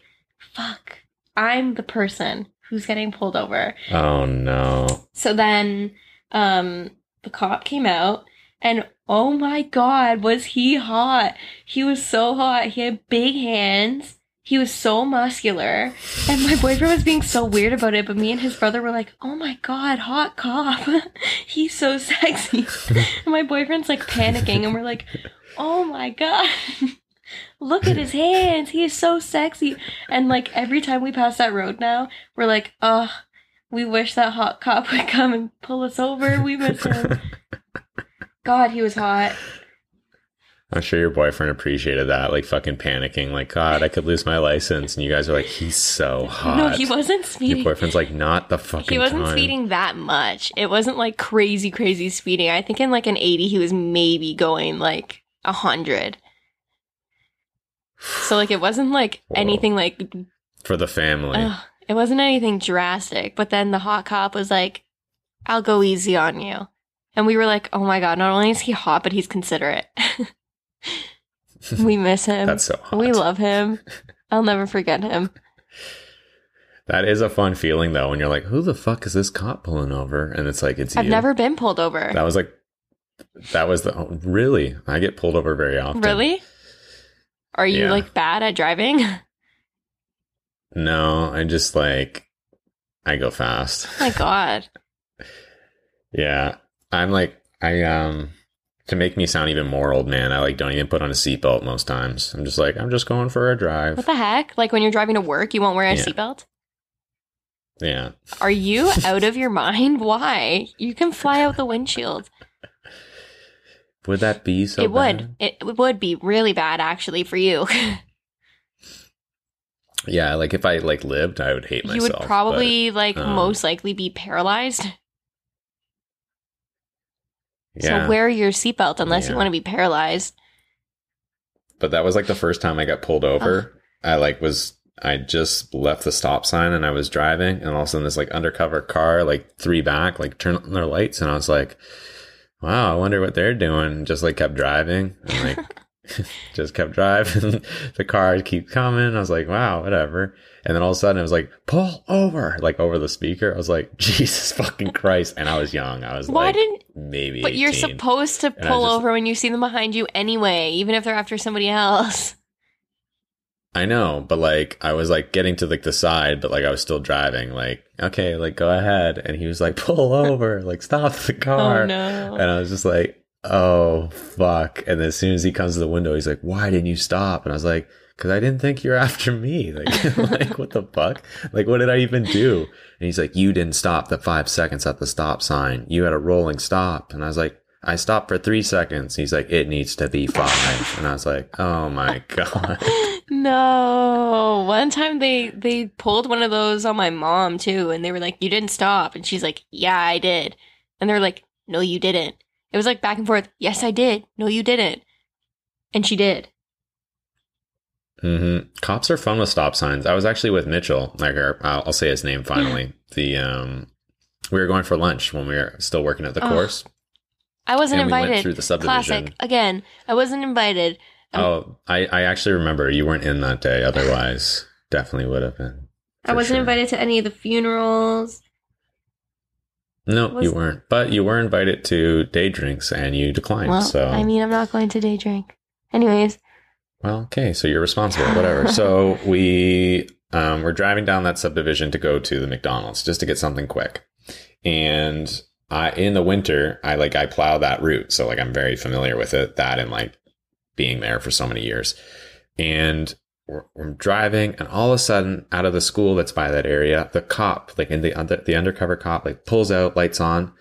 fuck i'm the person who's getting pulled over Oh no. so then um the cop came out and oh my god, was he hot. He was so hot. He had big hands. He was so muscular. And my boyfriend was being so weird about it, but me and his brother were like, "Oh my god, hot cop. He's so sexy." and my boyfriend's like panicking and we're like, "Oh my god." Look at his hands. He is so sexy. And like every time we pass that road now, we're like, "Oh, we wish that hot cop would come and pull us over. We miss him. God, he was hot. I'm sure your boyfriend appreciated that, like fucking panicking, like God, I could lose my license, and you guys are like, he's so hot. No, he wasn't speeding. Your boyfriend's like, not the fucking. He wasn't time. speeding that much. It wasn't like crazy, crazy speeding. I think in like an 80, he was maybe going like a 100. So like it wasn't like Whoa. anything like for the family. it wasn't anything drastic. But then the hot cop was like, "I'll go easy on you." And we were like, oh my God, not only is he hot, but he's considerate. we miss him. That's so hot. we love him. I'll never forget him. That is a fun feeling though when you're like, who the fuck is this cop pulling over? And it's like it's I've you. never been pulled over. That was like that was the oh, really. I get pulled over very often. Really? Are you Yeah. like bad at driving? No, I just like I go fast. Oh my God. Yeah. I'm like I um to make me sound even more old man, I like don't even put on a seatbelt most times. I'm just like, I'm just going for a drive. What the heck? Like when you're driving to work, you won't wear a Yeah. seatbelt? Yeah. Are you out of your mind? Why? You can fly out the windshield. Would that be so it would. bad? It would be really bad actually for you. Yeah, like if I like lived, I would hate you myself. You would but- probably like um, most likely be paralyzed. Yeah. So wear your seatbelt unless you want to be paralyzed. but that was like the first time I got pulled over. I like was I just left the stop sign and I was driving and all of a sudden this like undercover car like three back like turned on their lights and I was like, wow, I wonder what they're doing. Just like kept driving and like just kept driving. the car keep coming. I was like, wow, whatever. And then all of a sudden it was like, pull over, like over the speaker. I was like, Jesus fucking Christ. And I was young. I was like, Why like didn't maybe. but you're supposed to pull just- over when you see them behind you anyway, even if they're after somebody else. I know, but like I was like getting to like the side, but like I was still driving. Like, okay, like go ahead. And he was like, pull over, like stop the oh, car. Oh no. And I was just like, oh fuck. And then as soon as he comes to the window, he's like, why didn't you stop? And I was like, because I didn't think you're after me. Like, like what the fuck? Like, what did I even do? And he's like, you didn't stop the five seconds at the stop sign. You had a rolling stop. And I was like, I stopped for three seconds. He's like, it needs to be five. And I was like, oh my god. No. One time they they pulled one of those on my mom too, and they were like, "You didn't stop," and she's like, "Yeah, I did," and they're like, "No, you didn't." It was like back and forth. Yes, I did. No, you didn't, and she did. Hmm Cops are fun with stop signs. I was actually with Mitchell. Like, I'll, I'll say his name finally. the um, we were going for lunch when we were still working at the Oh, course, I wasn't and we invited. went through the subdivision. Classic again. I wasn't invited. Um, Oh, I I actually remember you weren't in that day. Otherwise, definitely would have been. I wasn't sure. invited to any of the funerals. No, Was- you weren't. But you were invited to day drinks, and you declined. Well, so I mean, I'm not going to day drink. Anyways, Well, okay, so you're responsible, whatever. so we um, we're driving down that subdivision to go to the McDonald's just to get something quick. And I in the winter, I like I plow that route, so like I'm very familiar with it. That and like being there for so many years. And we're, we're driving, and all of a sudden, out of the school that's by that area, the cop, like in the under, the undercover cop, like pulls out, lights on,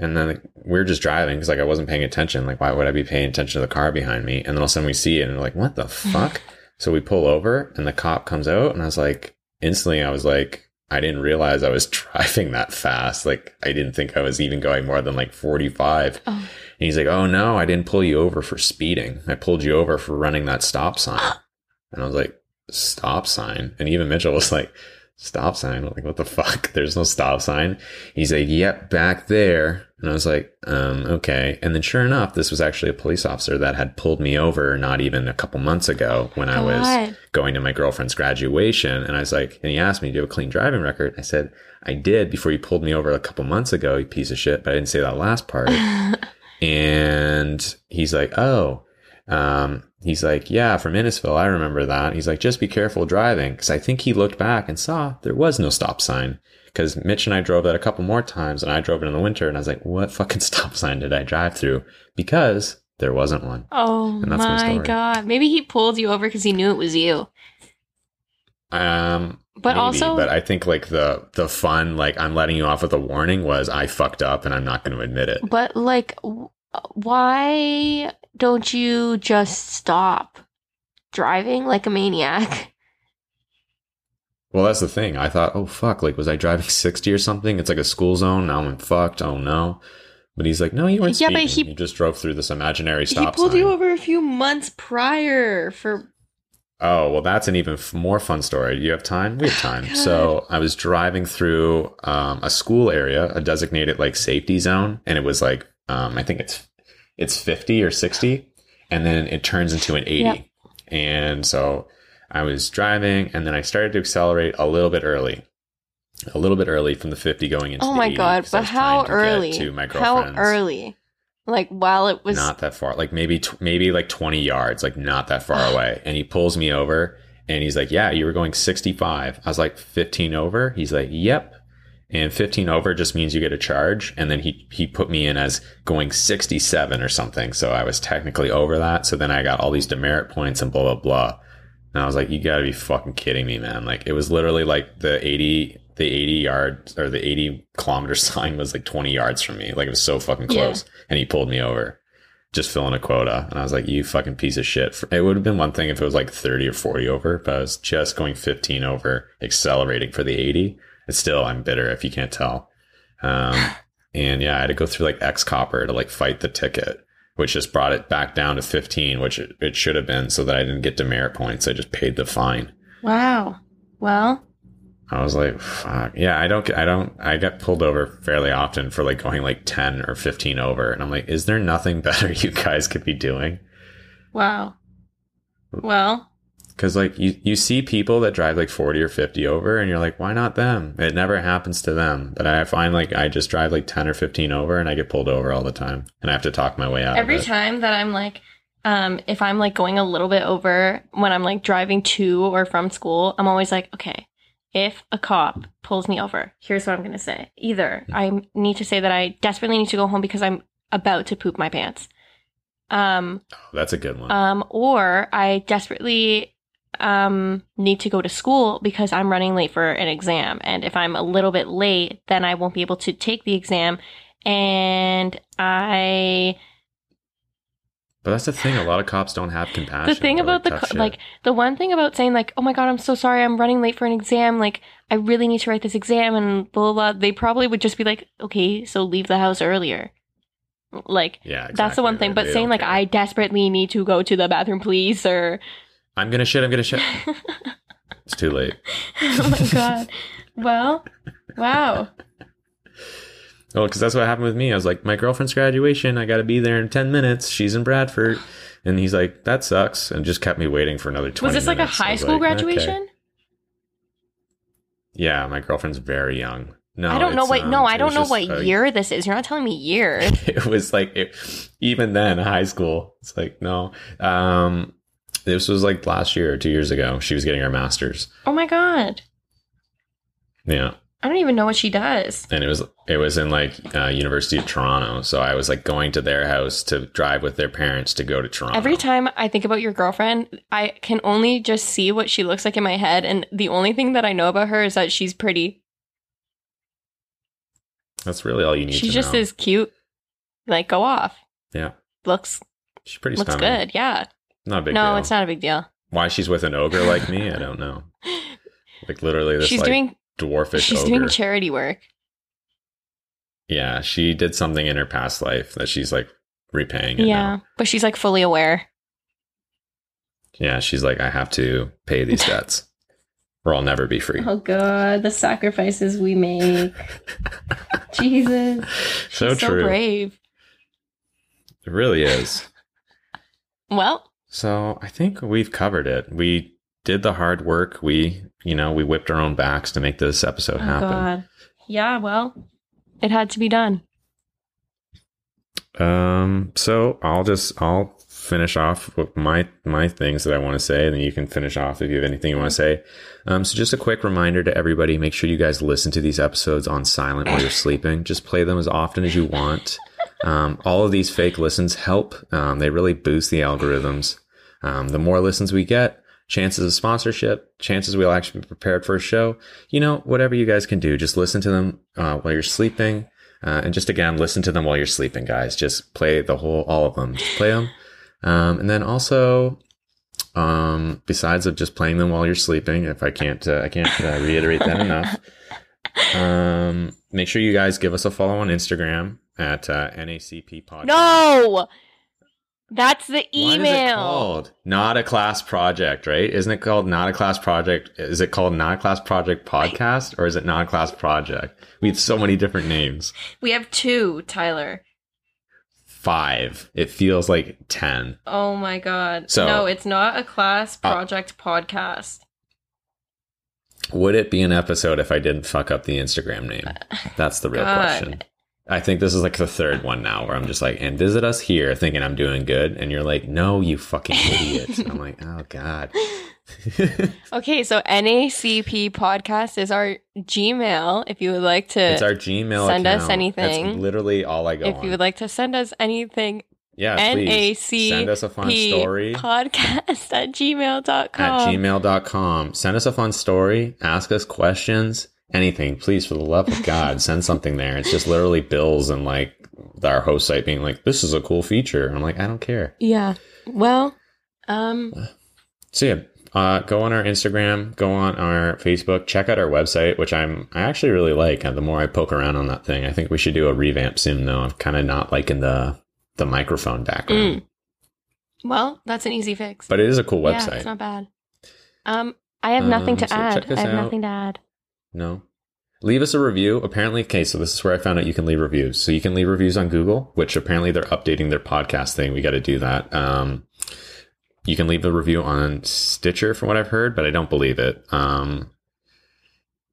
and then like, we're just driving because like I wasn't paying attention. Like, why would I be paying attention to the car behind me? And then all of a sudden we see it, and we're like, what the fuck? so we pull over, and the cop comes out, and I was like, instantly, I was like. I didn't realize I was driving that fast. Like I didn't think I was even going more than like 45. Oh. And he's like, "Oh no, I didn't pull you over for speeding. I pulled you over for running that stop sign." And I was like, "Stop sign?" And even Mitchell was like, "Stop sign?" I'm like, "What the fuck? There's no stop sign." He's like, "Yep, back there." And I was like, "Um, okay." And then sure enough, this was actually a police officer that had pulled me over not even a couple months ago when I was going to my girlfriend's graduation. And I was like, and he asked me, do you have a clean driving record? I said, I did before you pulled me over a couple months ago, you piece of shit, but I didn't say that last part. and he's like, oh, um, he's like, yeah, from Innisfil. I remember that. He's like, just be careful driving. Cause I think he looked back and saw there was no stop sign. Cause Mitch and I drove that a couple more times and I drove it in the winter and I was like, what fucking stop sign did I drive through? Because there wasn't one. oh my my god. Maybe he pulled you over because he knew it was you. Um, But maybe, also- but I think like the the fun, like I'm letting you off with a warning, was I fucked up and I'm not going to admit it. But like, w- why don't you just stop driving like a maniac? Well, that's the thing. I thought, oh fuck, like was I driving 60 or something? It's like a school zone. Now I'm fucked. Oh no. But he's like, no, you weren't Yeah, speeding. but he- you just drove through this imaginary stop he pulled sign. you over a few months prior for. Oh, well, that's an even f- more fun story. You have time? We have time. God. So I was driving through um, a school area, a designated like safety zone, and it was like um, I think it's it's 50 or 60, and then it turns into an 80. Yep. And so I was driving, and then I started to accelerate a little bit early, a little bit early from the 50 going into Oh my 80, god! But how to early? To my How early? Like while it was. not that far like maybe tw- maybe like 20 yards like not that far away and he pulls me over and he's like yeah you were going 65 i was like 15 over he's like yep and 15 over just means you get a charge and then he he put me in as going 67 or something so i was technically over that so then i got all these demerit points and blah blah blah and i was like you gotta be fucking kidding me man like it was literally like the 80 the 80 yard or the 80 kilometer sign was like 20 yards from me like it was so fucking Yeah. close and he pulled me over just filling a quota. And I was like, you fucking piece of shit. It would have been one thing if it was like 30 or 40 over, but I was just going 15 over, accelerating for the 80. It's still, I'm bitter if you can't tell. Um, and yeah, I had to go through like X Copper to like fight the ticket, which just brought it back down to 15, which it, it should have been so that I didn't get demerit points. I just paid the fine. Wow. Well, I was like, fuck. Yeah, I don't, I don't, I get pulled over fairly often for like going like 10 or 15 over. And I'm like, is there nothing better you guys could be doing? wow. Well, Cause like you, you see people that drive like 40 or 50 over and you're like, why not them? It never happens to them. But I find like I just drive like 10 or 15 over and I get pulled over all the time and I have to talk my way out every of it. time that I'm like, um, if I'm like going a little bit over when I'm like driving to or from school, I'm always like, okay, if a cop pulls me over, here's what I'm going to say. Either I need to say that I desperately need to go home because I'm about to poop my pants. Um, Oh, that's a good one. um, or I desperately um, need to go to school because I'm running late for an exam. And if I'm a little bit late, then I won't be able to take the exam. And I, but that's the thing. A lot of cops don't have compassion. the thing about the, co- like, the one thing about saying, like, oh my God, I'm so sorry, I'm running late for an exam. Like, I really need to write this exam and blah, blah, blah. They probably would just be like, okay, so leave the house earlier. Like, yeah, exactly. that's the one thing. They- But they saying, like, care. I desperately need to go to the bathroom, please, or, I'm gonna shit. I'm gonna shit. it's too late. oh my god. Well, wow. Oh, because that's what happened with me. I was like, my girlfriend's graduation. I got to be there in 10 minutes. She's in Bradford. And he's like, that sucks. And just kept me waiting for another 20 Was this like a high school like, graduation? okay. Yeah, my girlfriend's very young. No, I don't know what. um, no, I don't know what a- year this is. You're not telling me year. It was like, it, even then, high school. It's like, no. Um, this was like last year or two years ago. She was getting her master's. Oh my god. Yeah. I don't even know what she does. and it was it was in like uh, University of Toronto. So I was like going to their house to drive with their parents to go to Toronto. Every time I think about your girlfriend, I can only just see what she looks like in my head, and the only thing that I know about her is that she's pretty. That's really all you need. She just know. is cute. Like, go off. Yeah, Looks she's pretty looks stunning. good. Yeah. Not a big no, deal. it's not a big deal. Why she's with an ogre like me, I don't know. Like literally, this she's like doing dwarfish she's ogre. doing charity work. yeah, she did something in her past life that she's like repaying. It Yeah, now. but she's like fully aware. yeah. She's like, I have to pay these debts, or I'll never be free. Oh god, the sacrifices we make. Jesus. so She's true. brave. It really is. Well, So I think we've covered it. We did the hard work. We, you know, we whipped our own backs to make this episode oh happen. god. Yeah, well, it had to be done. Um, so I'll just I'll finish off with my my things that I want to say, and then you can finish off if you have anything you want to say. Um, so just a quick reminder to everybody: make sure you guys listen to these episodes on silent while you're sleeping. Just play them as often as you want. Um, all of these fake listens help. Um, they really boost the algorithms. Um, the more listens we get, chances of sponsorship, chances we'll actually be prepared for a show. You know, whatever you guys can do, just listen to them uh, while you're sleeping. Uh, and just again, listen to them while you're sleeping, guys. Just play the whole, all of them. Just play them. Um, and then also, um, besides of just playing them while you're sleeping, if I can't, uh, I can't uh, reiterate that enough. Um, make sure you guys give us a follow on Instagram at uh, NACP Podcast. No! That's the What is it email. called? Not a class project, right? Isn't it called not a class project? Is it called not a class project podcast or is it not a class project? We have so many different names. We have two, Tyler. five. It feels like ten. Oh my god. So- no, it's not a class Uh, project podcast. Would it be an episode if I didn't fuck up the Instagram name? That's the real God. question. I think this is like the third one now where I'm just like, and visit us here thinking I'm doing good. And you're like, no, you fucking idiot. I'm like, oh God. Okay, so NACP podcast is our Gmail. If you would like to, it's our Gmail Send us anything. That's literally all I go if on. you would like to send us anything, yeah, NACP please. Send us a fun story. podcast at gmail.com. at gmail.com. Send us a fun story. Ask us questions. Anything. Please, for the love of God, send something there. It's just literally bills and like our host site being like, this is a cool feature. And I'm like, I don't care. Yeah. Well, um, So yeah, uh, go on our Instagram, go on our Facebook, check out our website, which I'm I actually really like. Uh, the more I poke around on that thing, I think we should do a revamp soon. Though I'm kind of not liking the the microphone background, mm. well, that's an easy fix. but it is a cool Yeah, website. it's not bad. Um, I have nothing Um, to so add. I have out. nothing to add. No. Leave us a review. Apparently, okay, so this is where I found out you can leave reviews. So you can leave reviews on Google, which apparently they're updating their podcast thing. We got to do that. Um, you can leave a review on Stitcher, from what I've heard, but I don't believe it. Um,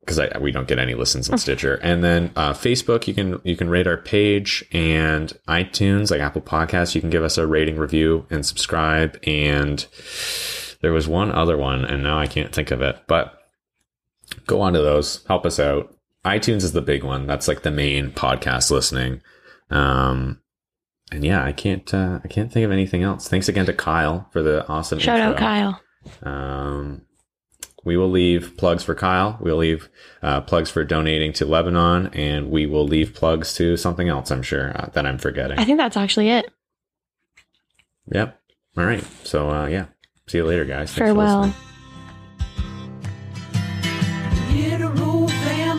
because I we don't get any listens on Stitcher, and then uh, Facebook, you can you can rate our page, and iTunes, like Apple Podcasts, you can give us a rating, review, and subscribe. And there was one other one, and now I can't think of it, but go on to those. Help us out. itunes is the big one. That's like the main podcast listening. Um and yeah i can't uh i can't think of anything else. Thanks again to kyle for the awesome Shout out. Kyle. um we will leave plugs for kyle. We'll leave uh, plugs for donating to lebanon and we will leave plugs to something else i'm sure uh, that i'm forgetting. I think that's actually it. yep. All right. So uh yeah. See you later guys. Thanks for Farewell.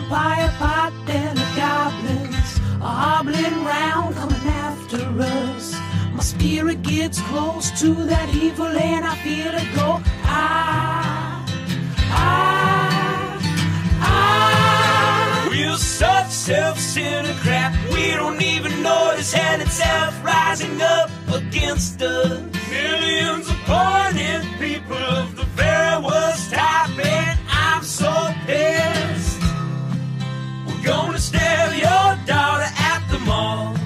vampire pot, then the goblins are hobbling round, coming after us. My spirit gets close to that evil, and I feel it go. I, I, I. We're such self-centered crap. We don't even notice, and it's self rising up against us. Millions of pointed people of the very worst type, and I'm so pissed gonna stare your daughter at the mall.